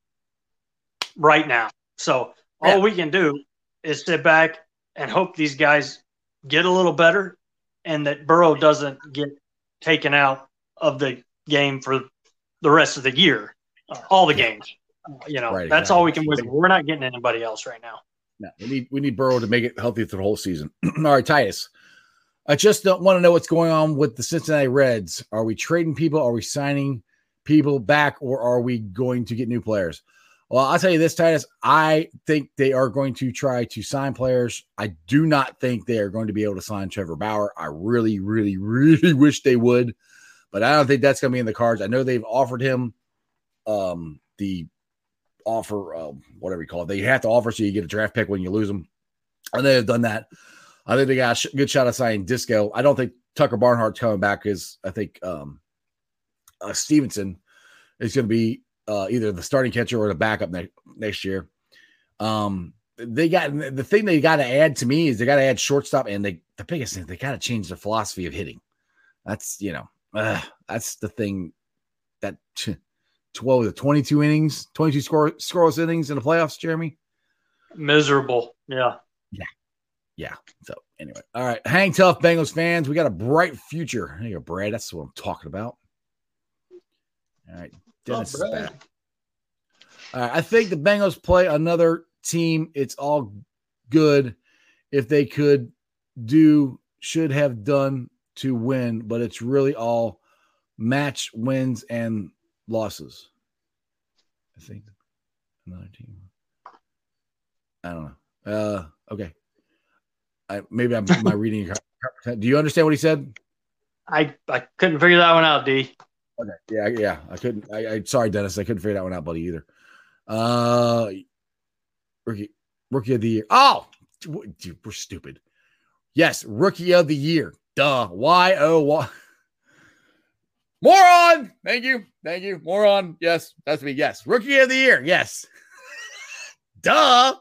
S2: right now. So all yeah. we can do is sit back and hope these guys get a little better, and that Burrow doesn't get taken out of the game for the rest of the year, uh, all the games. You know, right, that's exactly. all we can. With. We're not getting anybody else right now.
S1: No, we need we need Burrow to make it healthy through the whole season. all right, Titus. I just don't want to know what's going on with the Cincinnati Reds. Are we trading people? Are we signing people back, or are we going to get new players? Well, I'll tell you this, Titus. I think they are going to try to sign players. I do not think they are going to be able to sign Trevor Bauer. I really, really, really wish they would, but I don't think that's going to be in the cards. I know they've offered him um, the offer, uh, whatever you call it. They have to offer so you get a draft pick when you lose them. And they have done that. I think they got a good shot of signing Disco. I don't think Tucker Barnhart's coming back because I think um, uh, Stephenson is going to be uh, either the starting catcher or the backup ne- next year. Um, they got the thing they got to add to me is they got to add shortstop, and they the biggest thing they got to change their philosophy of hitting. That's you know uh, that's the thing that 12 to 22 innings, 22 score scoreless innings in the playoffs, Jeremy.
S2: Miserable. Yeah.
S1: Yeah. Yeah. So anyway, all right. Hang tough, Bengals fans. We got a bright future. Here you go, Brad. That's what I'm talking about. All right. Dennis oh, is back. All right. I think the Bengals play another team. It's all good. If they could do, should have done to win, but it's really all match wins and losses. I think another team. I don't know. Uh, okay. I maybe I'm my reading. Do you understand what he said?
S2: I I couldn't figure that one out, D.
S1: Okay. Yeah, yeah. I couldn't. I, I sorry, Dennis. I couldn't figure that one out, buddy, either. Uh, rookie, rookie of the year. Oh, dude, we're stupid. Yes, rookie of the year. Duh. Y O Y. Moron. Thank you. Thank you. Moron. Yes, that's me. Yes. Rookie of the year. Yes. Duh.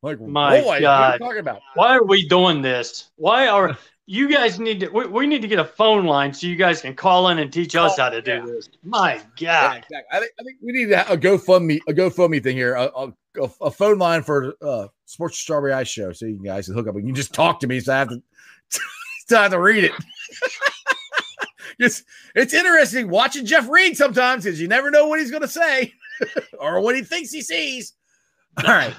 S2: Like, my boy, God. talking about? Why are we doing this? Why are you guys need to? We, we, need to get a phone line so you guys can call in and teach us oh, how to do yeah. this. My God. Yeah,
S1: exactly. I think, I think we need a GoFundMe a GoFundMe thing here. A, a, a phone line for uh, Sports Strawberry Ice Show, so you guys can hook up and you just talk to me, so I have to, so I have to read it. it's it's interesting watching Jeff read sometimes because you never know what he's going to say or what he thinks he sees. All right.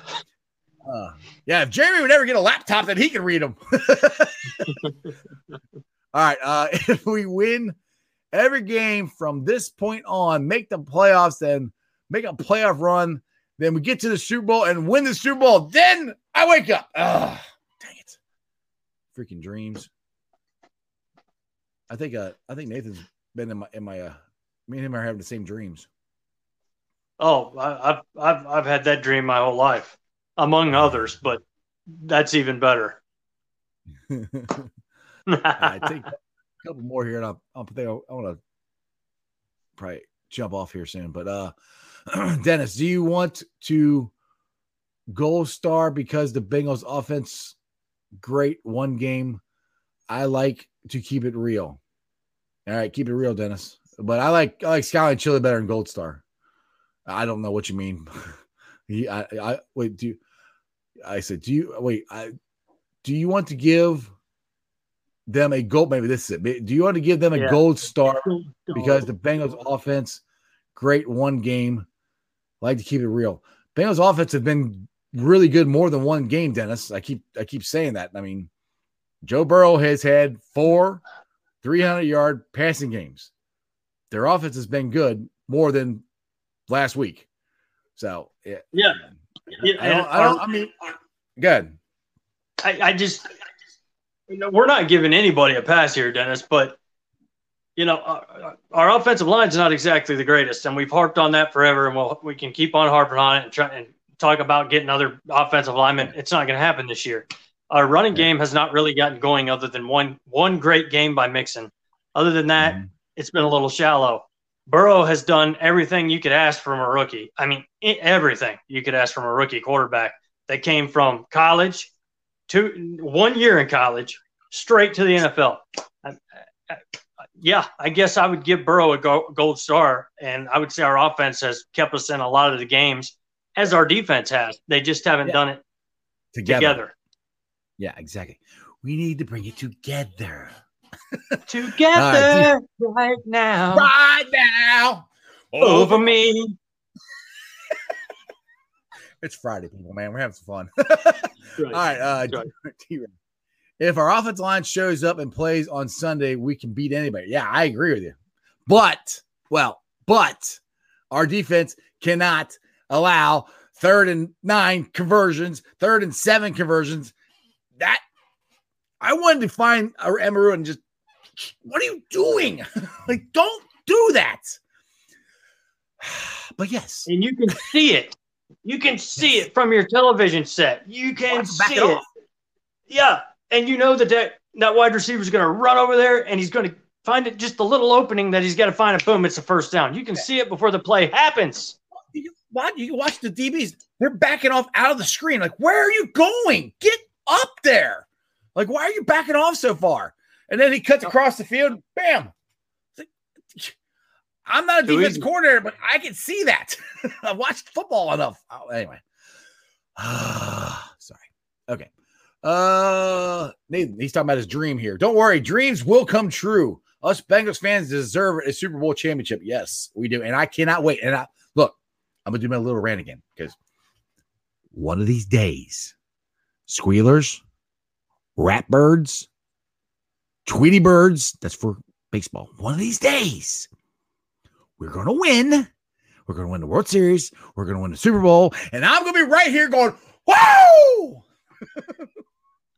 S1: Uh, yeah, if Jeremy would ever get a laptop, then he can read them. All right. Uh, if we win every game from this point on, make the playoffs, then make a playoff run, then we get to the Super Bowl and win the Super Bowl, then I wake up. Ugh, dang it. Freaking dreams. I think uh I think Nathan's been in my in my uh me and him are having the same dreams.
S2: Oh, I, have I've I've had that dream my whole life, among others, but that's even better.
S1: I take a couple more here, and I'll, I'll think I, I want to probably jump off here soon. But uh, Dennis, do you want to gold star because the Bengals offense great one game? I like to keep it real. All right, keep it real, Dennis. But I like I like Skyline Chili better than Gold Star. I don't know what you mean. he, I, I wait. Do you, I said? Do you wait? I do you want to give them a gold? Maybe this is it. Do you want to give them a yeah. gold star because the Bengals offense, great one game. I like to keep it real. Bengals offense have been really good more than one game, Dennis. I keep I keep saying that. I mean, Joe Burrow has had four 300 yard passing games. Their offense has been good more than last week. So,
S2: yeah. Yeah.
S1: I, don't, I, don't, I mean, good.
S2: I, I just, you know, we're not giving anybody a pass here, Dennis, but you know, our, our offensive line is not exactly the greatest, and we've harped on that forever, and we'll, we can keep on harping on it and try and talk about getting other offensive linemen. It's not going to happen this year. Our running game has not really gotten going other than one one great game by Mixon. Other than that, mm-hmm. it's been a little shallow. Burrow has done everything you could ask from a rookie. I mean, everything you could ask from a rookie quarterback that came from college to one year in college straight to the NFL. I, I, yeah, I guess I would give Burrow a gold star, and I would say our offense has kept us in a lot of the games, as our defense has. They just haven't yeah. done it together. together.
S1: Yeah, exactly. We need to bring it together.
S2: Together right. right now.
S1: Right now.
S2: Over, over me.
S1: it's Friday, people, man. We're having some fun. right. All right. Uh, right. If our offensive line shows up and plays on Sunday, we can beat anybody. Yeah, I agree with you. But, well, but our defense cannot allow third and nine conversions, third and seven conversions. That I wanted to find Emeru and just, what are you doing? like, don't do that. But yes,
S2: and you can see it. You can see yes. it from your television set. You can see it. it. Yeah, and you know that that, that wide receiver is going to run over there and he's going to find it just a little opening that he's got to find a boom. It's a first down. You can see it before the play happens.
S1: You, what? You watch the DBs. They're backing off out of the screen. Like, where are you going? Get up there. Like, why are you backing off so far? And then he cuts across the field. Bam. I'm not a defense coordinator, but I can see that. I've watched football enough. Oh, anyway. Sorry. Okay. Uh, Nathan, he's talking about his dream here. Don't worry, dreams will come true. Us Bengals fans deserve a Super Bowl championship. Yes, we do. And I cannot wait. And I look, I'm gonna do my little rant again because one of these days, squealers, ratbirds, Tweety birds, that's for baseball. One of these days, we're gonna win. We're gonna win the World Series. We're gonna win the Super Bowl, and I'm gonna be right here going, "Whoa!"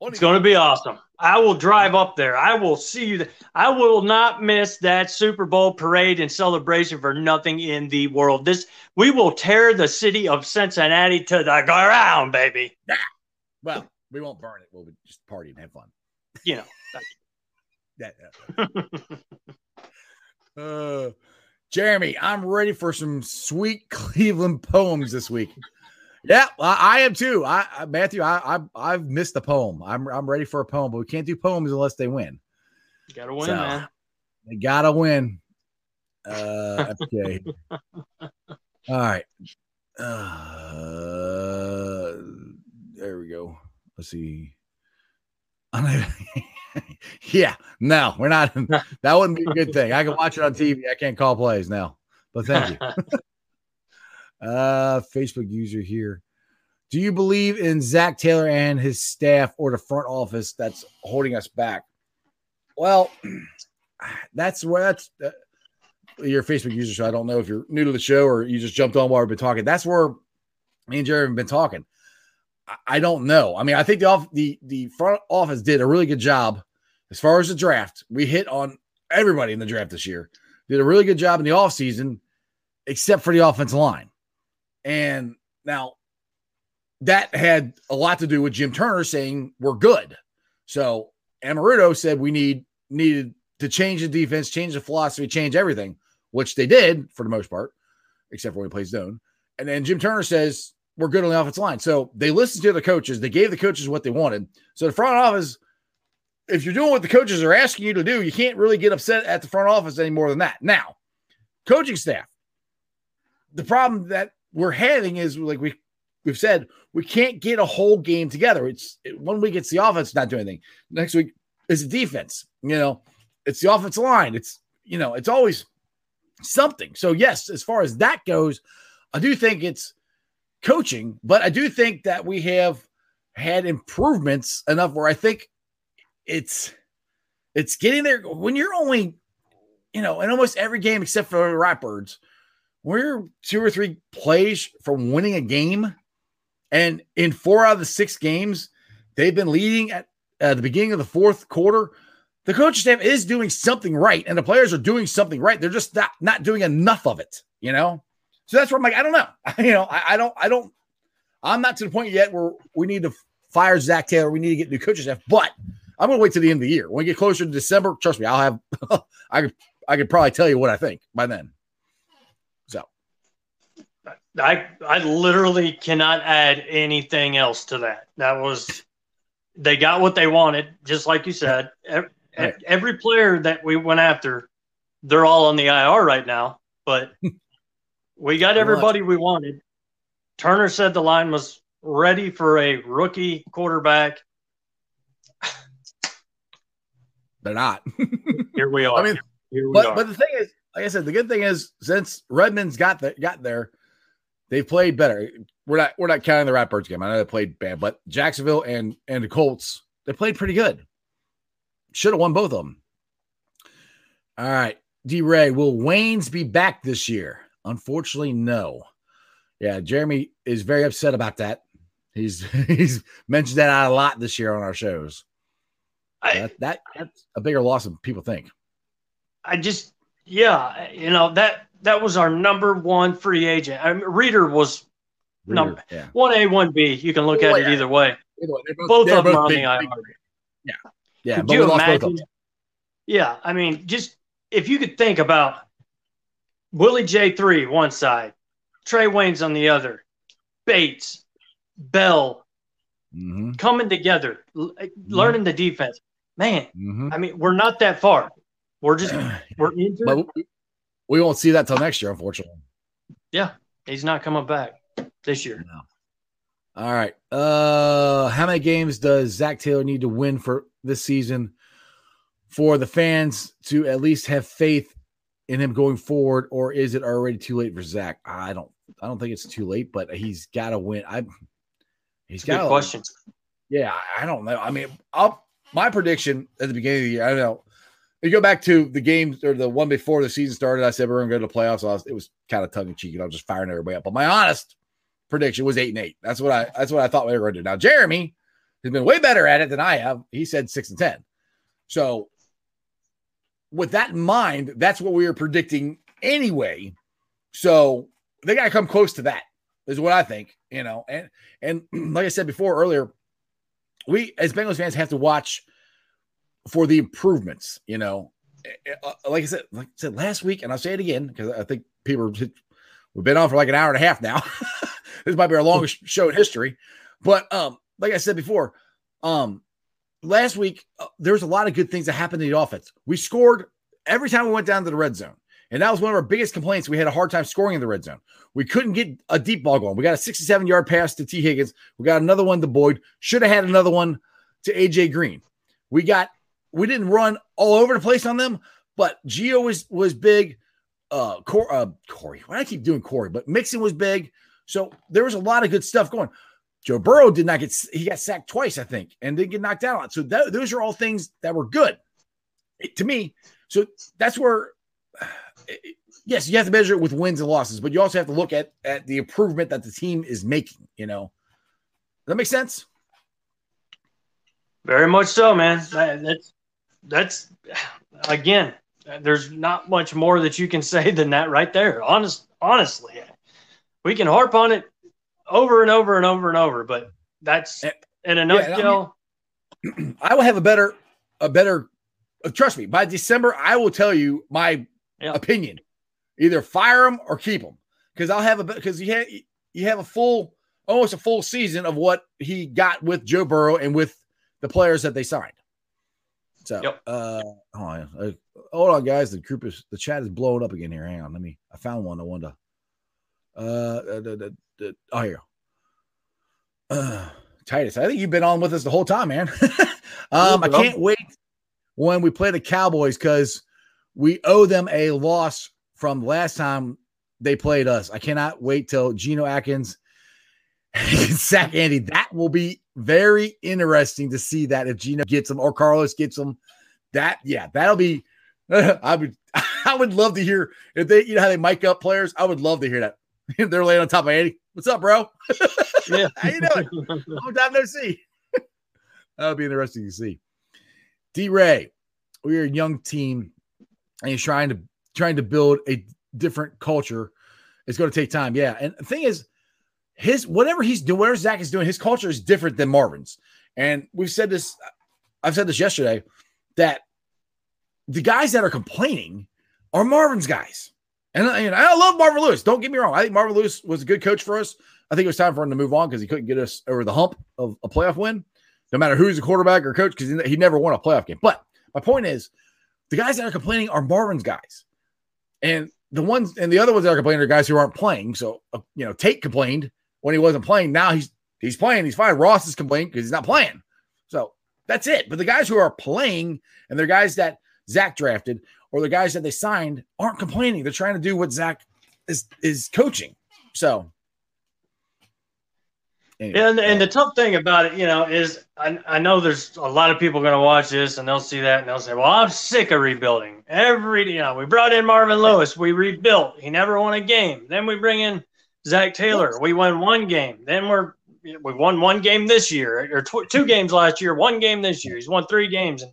S2: It's going to be awesome. I will drive up there. I will see you. I will not miss that Super Bowl parade and celebration for nothing in the world. This we will tear the city of Cincinnati to the ground, baby.
S1: Yeah. Well, we won't burn it. We'll just party and have fun.
S2: You know.
S1: Yeah. uh, Jeremy, I'm ready for some sweet Cleveland poems this week. Yeah, I, I am too. I, I Matthew, I, I have missed the poem. I'm I'm ready for a poem, but we can't do poems unless they win.
S2: You gotta win, so, man.
S1: They gotta win. Uh, okay. All right. Uh, there we go. Let's see. yeah, no, we're not. That wouldn't be a good thing. I can watch it on TV. I can't call plays now, but thank you. Uh, Facebook user here. Do you believe in Zac Taylor and his staff or the front office that's holding us back? Well, that's where that's uh, your Facebook user. So I don't know if you're new to the show or you just jumped on while we've been talking. That's where me and Jerry have been talking. I, don't know. I mean, I think the off the the front office did a really good job as far as the draft. We hit on everybody in the draft this year. Did a really good job in the offseason, except for the offensive line. And now that had a lot to do with Jim Turner saying we're good. So Anarumo said we need needed to change the defense, change the philosophy, change everything, which they did for the most part, except for when he plays zone. And then Jim Turner says we're good on the offensive line. So they listened to the coaches. They gave the coaches what they wanted. So the front office, if you're doing what the coaches are asking you to do, you can't really get upset at the front office any more than that. Now, coaching staff, the problem that we're having is like we we've said we can't get a whole game together. It's one week it's the offense not doing anything. Next week it's the defense. You know, it's the offensive line. It's you know, it's always something. So yes, as far as that goes, I do think it's coaching, but I do think that we have had improvements enough where I think it's it's getting there when you're only you know in almost every game except for the Ratbirds – we're two or three plays from winning a game. And in four out of the six games, they've been leading at uh, the beginning of the fourth quarter. The coaching staff is doing something right, and the players are doing something right. They're just not, not doing enough of it, you know? So that's where I'm like, I don't know. you know, I, I don't, I don't, I'm not to the point yet where we need to fire Zac Taylor. We need to get new coaching staff, but I'm going to wait to the end of the year. When we get closer to December, trust me, I'll have, I could, I could probably tell you what I think by then.
S2: So I I literally cannot add anything else to that. That was they got what they wanted, just like you said. Every, right. every player that we went after, they're all on the IR right now, but we got everybody we wanted. Turner said the line was ready for a rookie quarterback.
S1: They're not.
S2: Here we are.
S1: I mean,
S2: Here we
S1: but
S2: are.
S1: but the thing is, like I said, the good thing is since Redmond's got the, got there, they've played better. We're not we're not counting the Ratbirds game. I know they played bad, but Jacksonville and and the Colts they played pretty good. Should have won both of them. All right, D. Ray, will Waynes be back this year? Unfortunately, no. Yeah, Jeremy is very upset about that. He's he's mentioned that a lot this year on our shows.
S2: I,
S1: that, that that's a bigger loss than people think.
S2: I just yeah, you know that that was our number one free agent. I mean, Reader was number one A, one B. You can look at
S1: yeah.
S2: it either way.
S1: Either way, they're
S2: Both of them on
S1: big-
S2: the IR.
S1: Yeah, yeah.
S2: Could you
S1: both
S2: imagine? Yeah, I mean, just if you could think about Willie J three one side, Trae Waynes on the other, Bates, Bell
S1: Mhm,
S2: coming together, l- learning the defense. Man,
S1: mhm.
S2: I mean, we're not that far. We're just we're injured.
S1: But we- we won't see that till next year, unfortunately.
S2: yeah, he's not coming back this year.
S1: All right. Uh how many games does Zac Taylor need to win for this season for the fans to at least have faith in him going forward, or is it already too late for Zac? I don't I don't think it's too late, but he's gotta win. I, he's got
S2: question.
S1: Yeah, I don't know. I mean, I'll, my prediction at the beginning of the year, I don't know. You go back to the games or the one before the season started. I said we're going to go to the playoffs. I was, it was kind of tongue in cheek, and I was just firing everybody up. But my honest prediction was eight and eight. That's what I that's what I thought we were going to do. Now Jeremy has been way better at it than I have. He said six and ten. So with that in mind, that's what we were predicting anyway. So they got to come close to that. Is what I think. You know, and and like I said before earlier, we as Bengals fans have to watch for the improvements. You know, Uh, like I said, like I said last week, and I'll say it again because I think people we've been on for like an hour and a half now. this might be our longest show in history, but um, like I said before, um, last week uh, there was a lot of good things that happened in the offense. We scored every time we went down to the red zone. And that was one of our biggest complaints. We had a hard time scoring in the red zone. We couldn't get a deep ball going. We got a 67 yard pass to T. Higgins. We got another one to Boyd. Should have had another one to AJ Green. We got we didn't run all over the place on them, but Gio was was big. Uh, Cor- uh Corey. Why do I keep doing Corey? But Mixon was big. So there was a lot of good stuff going. Joe Burrow did not get he got sacked twice, I think, and didn't get knocked out a lot. So those are all things that were good It- to me. So that's where yes, you have to measure it with wins and losses, but you also have to look at at the improvement that the team is making. You know, Does that makes sense?
S2: Very much so, man. That, that's that's again. There's not much more that you can say than that right there. Honest, honestly, we can harp on it over and over and over and over, but that's
S1: Eh,
S2: in a
S1: yeah, I mean-
S2: nutshell.
S1: I will have a better a better. uh, trust me, by December, I will tell you my
S2: Yeah.
S1: opinion. Either fire him or keep him because I'll have a because you have you have a full almost a full season of what he got with Joe Burrow and with the players that they signed. So,
S2: Yep.
S1: uh, hold on, uh, hold on, guys. The group is the chat is blowing up again here. Hang on, let me. I found one. I wanted to. Uh, uh, the, the, the, oh here. Uh, Titus, I think you've been on with us the whole time, man. um, I can't wait when we play the Cowboys because we owe them a loss from last time they played us. I cannot wait till Geno Atkins sack Andy. That will be very interesting to see that if Geno gets them or Carlos gets them. That yeah, that'll be. I would I would love to hear if they you know how they mic up players. I would love to hear that. They're laying on top of Andy. What's up, bro?
S2: Yeah.
S1: How you doing? Long time no see. that would be interesting to see. D Ray, we're a young team, and he's trying to trying to build a different culture. It's going to take time, yeah. And the thing is, his whatever he's doing, whatever Zac is doing, his culture is different than Marvin's. And we've said this. I've said this yesterday that the guys that are complaining are Marvin's guys. And, and I love Marvin Lewis. Don't get me wrong. I think Marvin Lewis was a good coach for us. I think it was time for him to move on because he couldn't get us over the hump of a playoff win, no matter who's a quarterback or coach, because he, he never won a playoff game. But my point is, the guys that are complaining are Marvin's guys, and the ones and the other ones that are complaining are guys who aren't playing. So uh, you know, Tate complained when he wasn't playing. Now he's he's playing. He's fine. Ross is complaining because he's not playing. So that's it. But the guys who are playing and they're guys that Zac drafted or the guys that they signed aren't complaining. They're trying to do what Zac is is coaching. So
S2: anyway, and and the tough thing about it, you know, is I, I know there's a lot of people going to watch this and they'll see that and they'll say, "Well, I'm sick of rebuilding." Every you know, we brought in Marvin Lewis, we rebuilt. He never won a game. Then we bring in Zac Taylor. We won one game. Then we're we won one game this year or tw- two games last year, one game this year. He's won three games. And.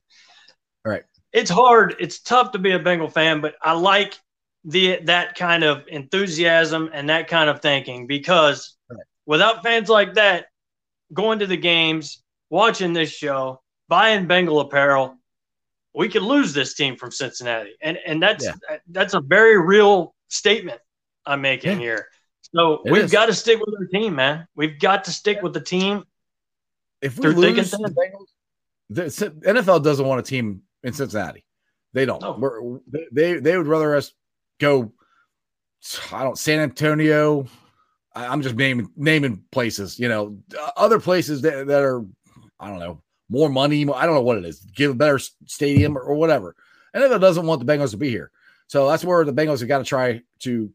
S2: It's hard. It's tough to be a Bengal fan, but I like the that kind of enthusiasm and that kind of thinking because right. without fans like that going to the games, watching this show, buying Bengal apparel, we could lose this team from Cincinnati. And and that's yeah. that's a very real statement I'm making yeah. here. So it we've got to stick with our team, man. We've got to stick with the team.
S1: If we lose the Bengals, the NFL doesn't want a team in Cincinnati. They don't. No. they they would rather us go. I don't San Antonio. I'm just naming naming places. You know, other places that, that are I don't know more money. I don't know what it is. Give a better stadium or, or whatever. NFL doesn't want the Bengals to be here, so that's where the Bengals have got to try to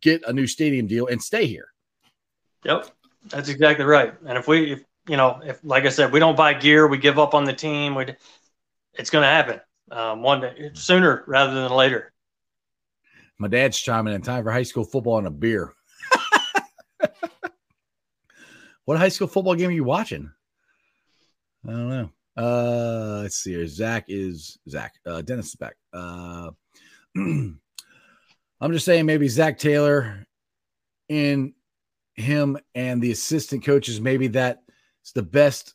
S1: get a new stadium deal and stay here.
S2: Yep, that's exactly right. And if we, if, you know, if like I said, we don't buy gear, we give up on the team. We, it's going to happen um, one day sooner rather than later.
S1: My dad's chiming in time for high school football and a beer. what high school football game are you watching? I don't know. Uh, let's see here. Zac is Zac. Uh, Dennis is back. Uh, I'm just saying maybe Zac Taylor in him and the assistant coaches, maybe that's the best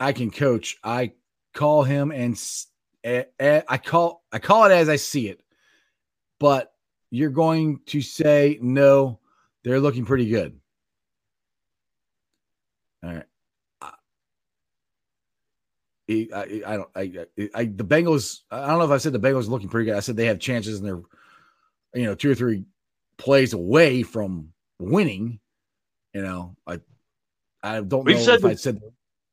S1: I can coach. I call him and eh, eh, I call I call it as I see it. But you're going to say no, they're looking pretty good. All right. I, I, I don't I, I the Bengals I don't know if I said the Bengals looking pretty good. I said they have chances and they're you know, two or three plays away from winning, you know, I I don't we've know if I said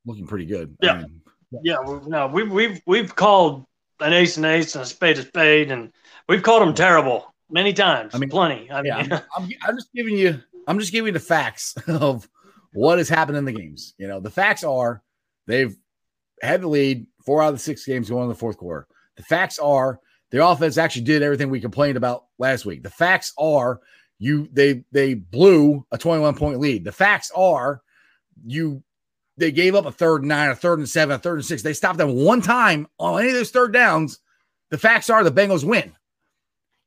S1: looking pretty good.
S2: Yeah. I mean, yeah. no, we've we've we've called an ace an ace and a spade a spade, and we've called them terrible many times. I mean, plenty. I mean,
S1: yeah, I'm, I'm, I'm just giving you I'm just giving you the facts of what has happened in the games. You know, the facts are they've had the lead four out of the six games going in the fourth quarter. The facts are the offense actually did everything we complained about last week. The facts are you they they blew a 21 point lead. The facts are you they gave up a third and nine, a third and seven, a third and six. They stopped them one time on any of those third downs. The facts are the Bengals win.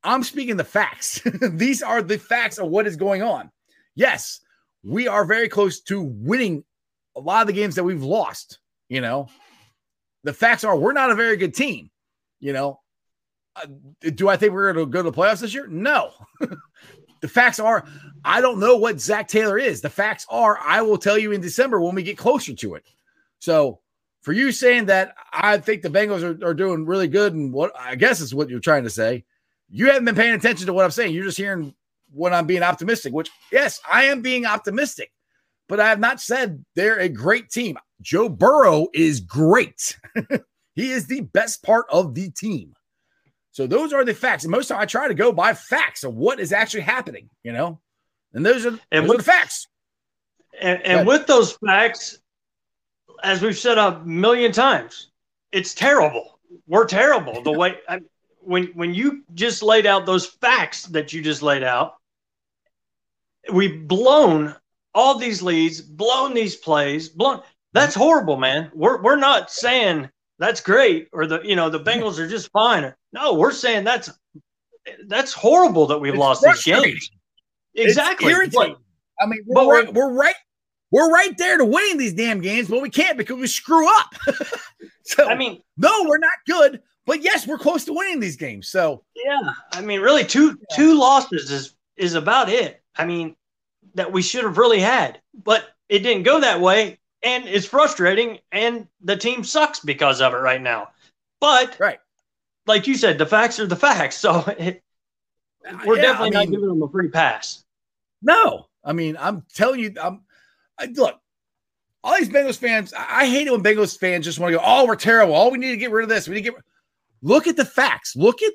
S1: I'm speaking the facts. These are the facts of what is going on. Yes, we are very close to winning a lot of the games that we've lost. You know, the facts are we're not a very good team. You know, uh, do I think we're going to go to the playoffs this year? No. the facts are, I don't know what Zac Taylor is. The facts are, I will tell you in December when we get closer to it. So, for you saying that I think the Bengals are, are doing really good, and what I guess is what you're trying to say, you haven't been paying attention to what I'm saying. You're just hearing when I'm being optimistic, which, yes, I am being optimistic, but I have not said they're a great team. Joe Burrow is great. he is the best part of the team. So those are the facts. And most of the time I try to go by facts of what is actually happening, you know? And those are, and those with, are the facts.
S2: And, and with those facts, as we've said a million times, it's terrible. We're terrible. The way I, when when you just laid out those facts that you just laid out, we've blown all these leads, blown these plays, blown. That's horrible, man. We're we're not saying that's great or the you know the Bengals are just fine. No, we're saying that's that's horrible that we've it's lost these games. Exactly.
S1: But, I mean, we're, we're, we're, right. We're right there to winning these damn games, but we can't because we screw up.
S2: so I mean,
S1: no, we're not good, But yes, we're close to winning these games. So
S2: yeah, I mean, really, two yeah. two losses is is about it. I mean, that we should have really had, but it didn't go that way, and it's frustrating. And the team sucks because of it right now. But
S1: right,
S2: like you said, the facts are the facts. So it, we're yeah, definitely I mean, not giving them a free pass.
S1: No, I mean, I'm telling you, I'm I, look. All these Bengals fans, I, I hate it when Bengals fans just want to go, "Oh, we're terrible. Oh, we need to get rid of this. We need to get." Look at the facts. Look at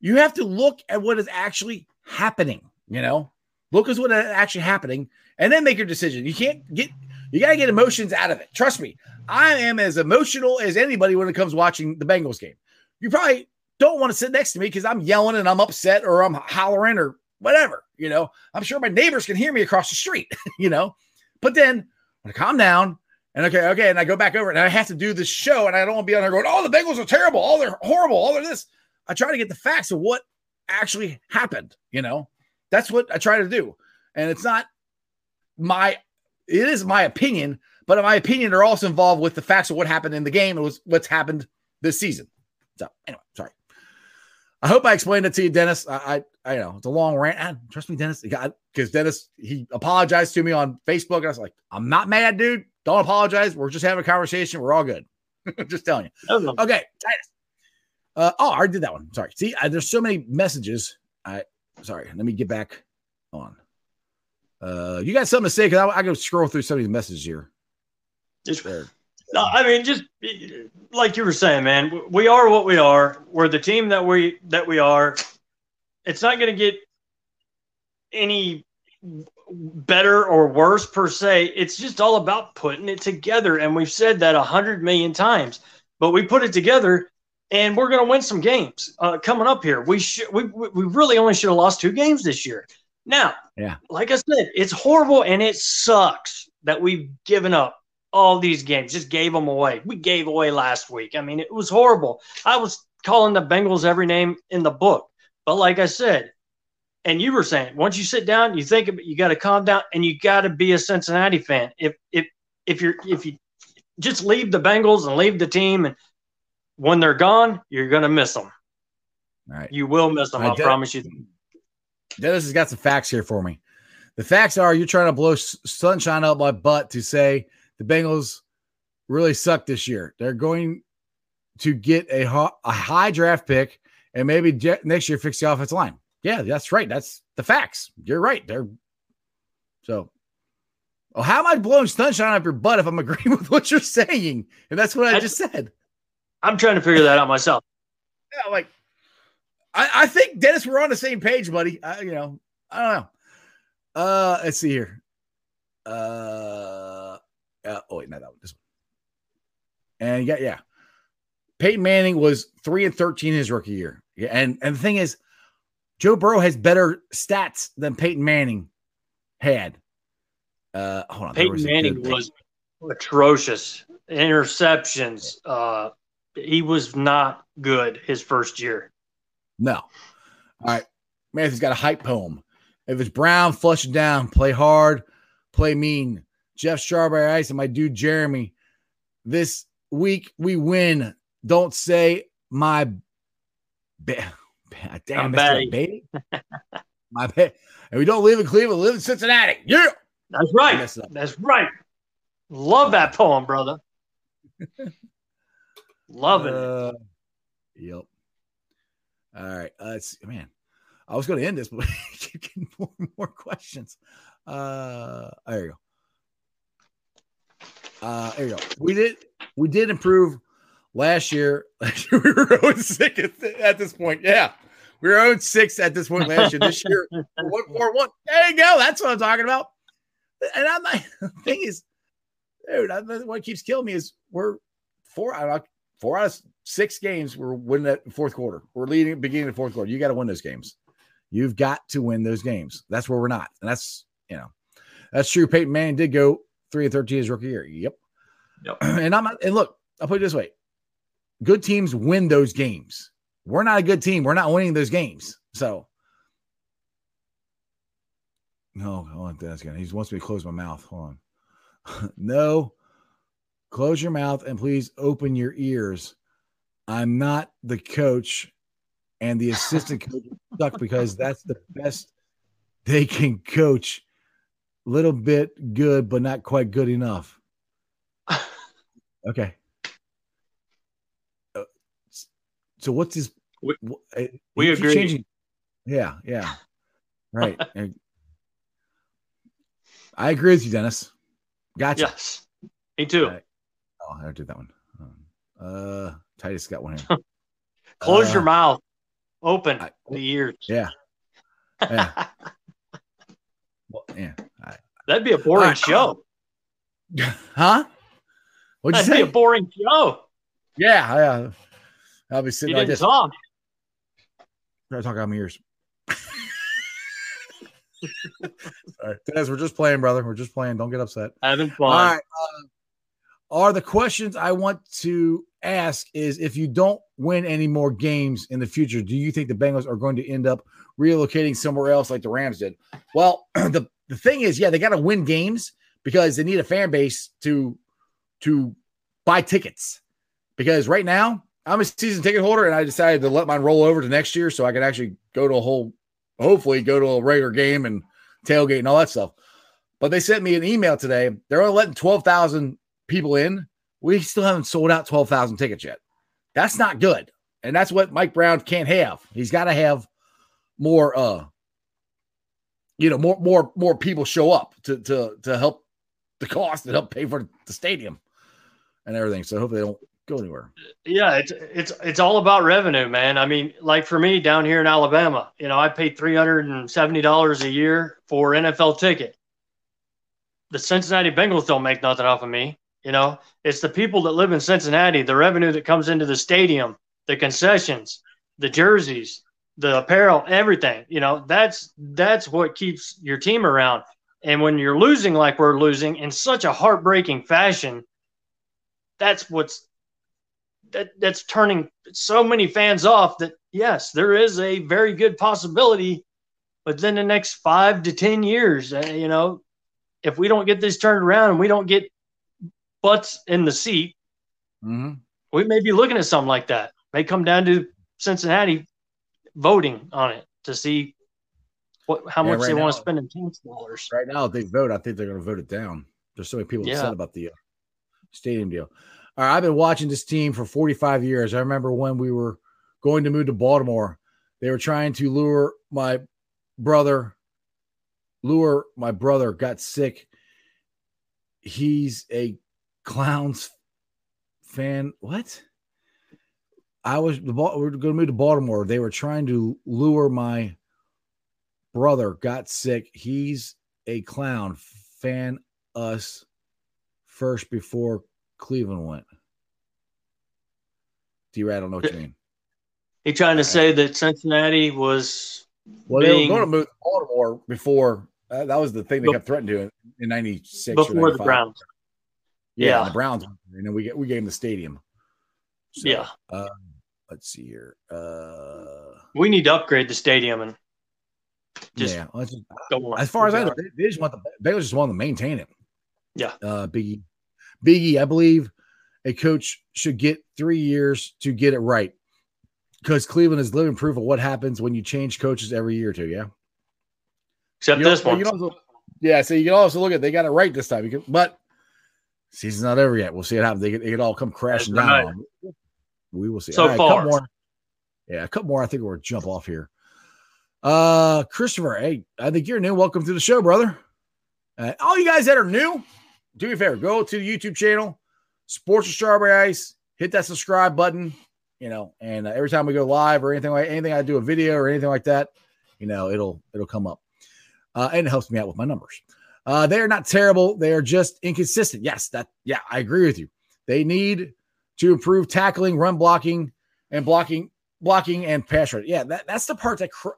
S1: you have to look at what is actually happening. You know, look at what is actually happening, and then make your decision. You can't get you got to get emotions out of it. Trust me, I am as emotional as anybody when it comes watching the Bengals game. You probably don't want to sit next to me because I'm yelling and I'm upset or I'm hollering or whatever. You know, I'm sure my neighbors can hear me across the street. You know, but then when I calm down and okay, okay, and I go back over and I have to do this show, and I don't want to be on there going, "Oh, the Bengals are terrible. Oh, they're horrible. Oh, they're this." I try to get the facts of what actually happened. You know, that's what I try to do, and it's not my. It is my opinion, but in my opinion are also involved with the facts of what happened in the game and was what's happened this season. So anyway, sorry. I hope I explained it to you, Dennis. I I, I know it's a long rant. And trust me, Dennis, because Dennis he apologized to me on Facebook, and I was like, I'm not mad, dude. Don't apologize. We're just having a conversation. We're all good. just telling you. Okay, Titus. Uh, oh, I did that one. Sorry. See, I, there's so many messages. I sorry. Let me get back on. Uh, you got something to say? Because I, I go scroll through some of these messages here.
S2: Just there. No, I mean, just like you were saying, man. We are what we are. We're the team that we that we are. It's not going to get any better or worse per se. It's just all about putting it together. And we've said that a hundred million times, but we put it together and we're going to win some games uh, coming up here. We should, we, we really only should have lost two games this year. Now,
S1: yeah,
S2: like I said, it's horrible and it sucks that we've given up all these games, just gave them away. We gave away last week. I mean, it was horrible. I was calling the Bengals every name in the book. But like I said, and you were saying once you sit down, you think about, you got to calm down, and you got to be a Cincinnati fan. If if if you're if you just leave the Bengals and leave the team, and when they're gone, you're gonna miss them.
S1: All right,
S2: you will miss them. I, I promise you.
S1: Dennis has got some facts here for me. The facts are you're trying to blow sunshine up my butt to say the Bengals really suck this year. They're going to get a, a high draft pick and maybe next year fix the offensive line. Yeah, that's right. That's the facts. You're right. They're so. Oh, how am I blowing sunshine up your butt if I'm agreeing with what you're saying? And that's what I, I just said.
S2: I'm trying to figure that out myself.
S1: Yeah, like I, I think Dennis, we're on the same page, buddy. I, you know, I don't know. Uh, let's see here. Uh, uh oh wait, not that one. This one. And yeah, yeah. Peyton Manning was three and thirteen his rookie year. Yeah, and and the thing is, Joe Burrow has better stats than Peyton Manning had. Uh, hold on.
S2: Peyton was Manning was atrocious. Interceptions. Uh, he was not good his first year.
S1: No. All right. Matthew's got a hype poem. If it's Brown, flush it down. Play hard, play mean. Jeff Strawberry Ice and my dude Jeremy. This week we win. Don't say my. Ba- Damn, Mr. Baby. My. And we don't live in Cleveland, live in Cincinnati. Yeah.
S2: That's right. That's right. Love that poem, brother. Love it. Uh,
S1: yep. All right. Uh, it's man. I was going to end this, but keep getting more and more questions. Uh, there you go. Uh, there you go. We did we did improve last year. Last year we were sick at, at this point. Yeah. We were 0 6 at this point last year. This year, 1 4 1. There you go. That's what I'm talking about. And I'm like, the thing is, dude, I, what keeps killing me is we're four out of four out of six games. We're winning that fourth quarter. We're leading beginning of the fourth quarter. You got to win those games. You've got to win those games. That's where we're not. And that's, you know, that's true. Peyton Manning did go three and 13 his rookie year. Yep. Yep. And I'm and look, I'll put it this way good teams win those games. We're not a good team. We're not winning those games. So, no, I want that again. He wants me to close my mouth. Hold on. no, close your mouth and please open your ears. I'm not the coach, and the assistant coach stuck because that's the best they can coach. Little bit good, but not quite good enough. Okay. Uh, so what's his?
S2: We,
S1: what, uh,
S2: we agree.
S1: changing- Yeah, yeah, right. I agree with you, Dennis. Gotcha.
S2: Yes, me too.
S1: Right. Oh, I did that one. Um, Uh, Titus got one here.
S2: Close
S1: Uh,
S2: your mouth, open
S1: I-
S2: the ears.
S1: Yeah, yeah. Well, yeah.
S2: That'd be a boring
S1: right.
S2: show.
S1: Huh? What'd you
S2: That'd be
S1: say?
S2: a boring show.
S1: yeah, yeah. I'll be
S2: You
S1: sitting like
S2: didn't
S1: this.
S2: talk.
S1: Try to talk out my ears. All right, guys, we're just playing, brother. We're just playing. Don't get upset.
S2: Having fun.
S1: All right. Uh, are the questions I want to ask is if you don't win any more games in the future, do you think the Bengals are going to end up relocating somewhere else like the Rams did? Well, the, the thing is, yeah, they got to win games because they need a fan base to to buy tickets. Because right now, I'm a season ticket holder and I decided to let mine roll over to next year so I could actually go to a whole hopefully go to a regular game and tailgate and all that stuff. But they sent me an email today. They're only letting 12,000 people in. We still haven't sold out 12,000 tickets yet. That's not good. And that's what Mike Brown can't have. He's got to have more uh you know, more more more people show up to to to help the cost and help pay for the stadium and everything. So hopefully they don't go anywhere.
S2: Yeah, it's it's it's all about revenue, man. I mean, like for me down here in Alabama, you know, I paid three hundred and seventy dollars a year for NFL ticket. The Cincinnati Bengals don't make nothing off of me. You know, it's the people that live in Cincinnati, the revenue that comes into the stadium, the concessions, the jerseys, the apparel, everything. You know, that's that's what keeps your team around. And when you're losing like we're losing in such a heartbreaking fashion, that's what's that that's turning so many fans off that yes, there is a very good possibility, but then the next five to ten years, uh, you know, if we don't get this turned around and we don't get butts in the seat,
S1: Mm-hmm.
S2: we may be looking at something like that. May come down to Cincinnati voting on it to see what how
S1: Yeah,
S2: much
S1: right
S2: they want to spend in tax dollars.
S1: Right now, if they vote, I think they're going to vote it down. There's so many people
S2: Yeah.
S1: upset about the uh, stadium deal. All right, I've been watching this team for 45 years. I remember when we were going to move to Baltimore, they were trying to lure my brother, lure my brother got sick. He's a clowns fan. What? I was the ball. We are going to move to Baltimore. They were trying to lure my brother got sick. He's a clown. Fan us first before Cleveland went. D Rat, I don't know what you mean.
S2: He trying to say that Cincinnati was
S1: Well, they were going to move to Baltimore before. Uh, that was the thing they kept threatening to in '96
S2: before the Browns.
S1: Yeah,
S2: Yeah.
S1: the Browns, and then we get we gave them the stadium. So,
S2: Yeah.
S1: Uh, let's see here. Uh,
S2: We need to upgrade the stadium and just
S1: yeah. just- as far as I know, they, they just want the Bengals just want to maintain it.
S2: Yeah.
S1: Uh, Biggie, Biggie, I believe a coach should get three years to get it right because Cleveland is living proof of what happens when you change coaches every year or two. Yeah.
S2: except
S1: You
S2: this one.
S1: you also- yeah. So you can also look at they got it right this time. You can, but season's not over yet. We'll see what happens. They could, it could all come crashing
S2: right.
S1: down. We will see.
S2: So
S1: right, a
S2: far.
S1: couple more. Yeah, a couple more. I think we're gonna jump off here. Uh, Christopher, hey, I think you're new. Welcome to the show, brother. Uh, all you guys that are new, do me a favor, go to the YouTube channel, Sports of Strawberry Ice, hit that subscribe button, you know, and uh, every time we go live or anything like anything I do a video or anything like that, you know, it'll it'll come up, uh, and it helps me out with my numbers. Uh, they are not terrible; they are just inconsistent. Yes, that yeah, I agree with you. They need to improve tackling, run blocking, and blocking, blocking and pass rush. Yeah, that, that's the part that cr-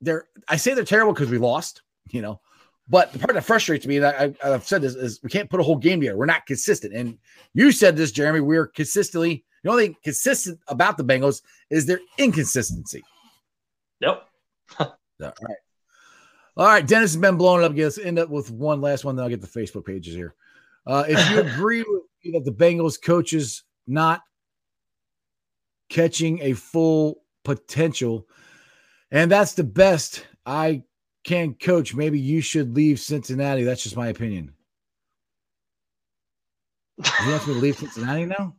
S1: they're. I say they're terrible because we lost, you know. But the part that frustrates me, and I, I've said this, is we can't put a whole game together. We're not consistent. And you said this, Jeremy. We're consistently. The only thing consistent about the Bengals is their inconsistency.
S2: Yep.
S1: All right. Dennis has been blowing it up. Let's end up with one last one. Then I'll get the Facebook pages here. Uh, if you agree with me that the Bengals coaches not catching a full potential. And that's the best I can coach. Maybe you should leave Cincinnati. That's just my opinion. You want me to leave Cincinnati now?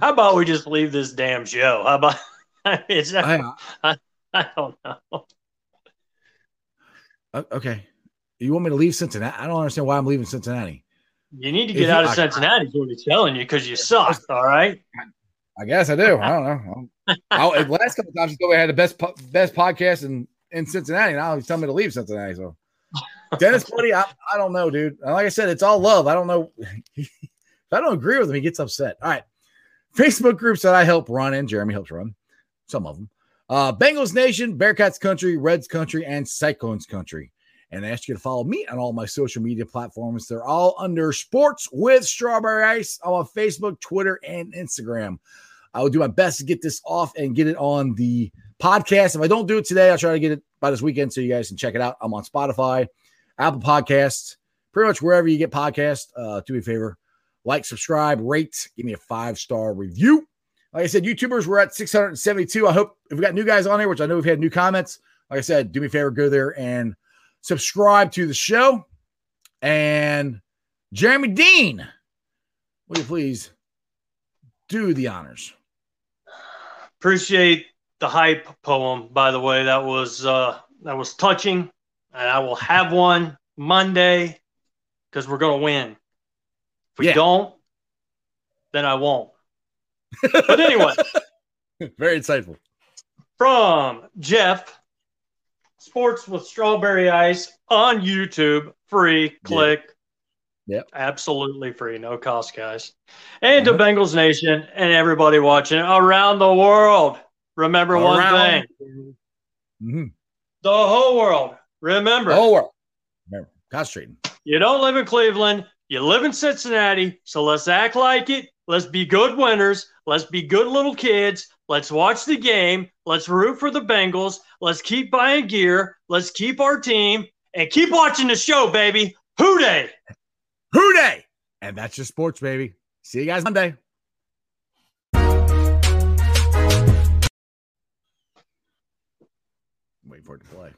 S2: How about we just leave this damn show? How about it's not, I, I, I don't know.
S1: Uh, okay. You want me to leave Cincinnati? I don't understand why I'm leaving Cincinnati.
S2: You need to get if out of Cincinnati, is what he's telling you, because you suck. All right.
S1: I guess I do. I don't know. I, last couple times, he told me I had the best best podcast in, in Cincinnati. Now he's telling me to leave Cincinnati. So, Dennis, buddy, I, I don't know, dude. Like I said, it's all love. I don't know. if I don't agree with him, he gets upset. All right. Facebook groups that I help run and Jeremy helps run, some of them. Uh, Bengals Nation, Bearcats Country, Reds Country, and Cyclones Country. And I ask you to follow me on all my social media platforms. They're all under Sports with Strawberry Ice on Facebook, Twitter, and Instagram. I will do my best to get this off and get it on the podcast. If I don't do it today, I'll try to get it by this weekend so you guys can check it out. I'm on Spotify, Apple Podcasts, pretty much wherever you get podcasts. Uh, do me a favor, like, subscribe, rate, give me a five star review. Like I said, YouTubers, we're at 672. I hope if we got new guys on here, which I know we've had new comments. Like I said, do me a favor, go there and subscribe to the show. And Jeremy Dean, will you please do the honors?
S2: Appreciate the hype poem, by the way. That was uh that was touching. And I will have one Monday because we're gonna win. If we yeah. don't, then I won't. But anyway.
S1: Very insightful.
S2: From Jeff, Sports with Strawberry Ice on YouTube, free. Click.
S1: Yep.
S2: Absolutely free, no cost, guys. And to uh-huh. Bengals Nation and everybody watching around the world. Remember around. one thing. Mm-hmm. The whole world. Remember.
S1: The whole world. Remember. Concentrating.
S2: You don't live in Cleveland. You live in Cincinnati. So let's act like it. Let's be good winners. Let's be good little kids. Let's watch the game. Let's root for the Bengals. Let's keep buying gear. Let's keep our team and keep watching the show, baby. Who Dey?
S1: Who Dey? And that's your sports, baby. See you guys Monday. Wait for it to play.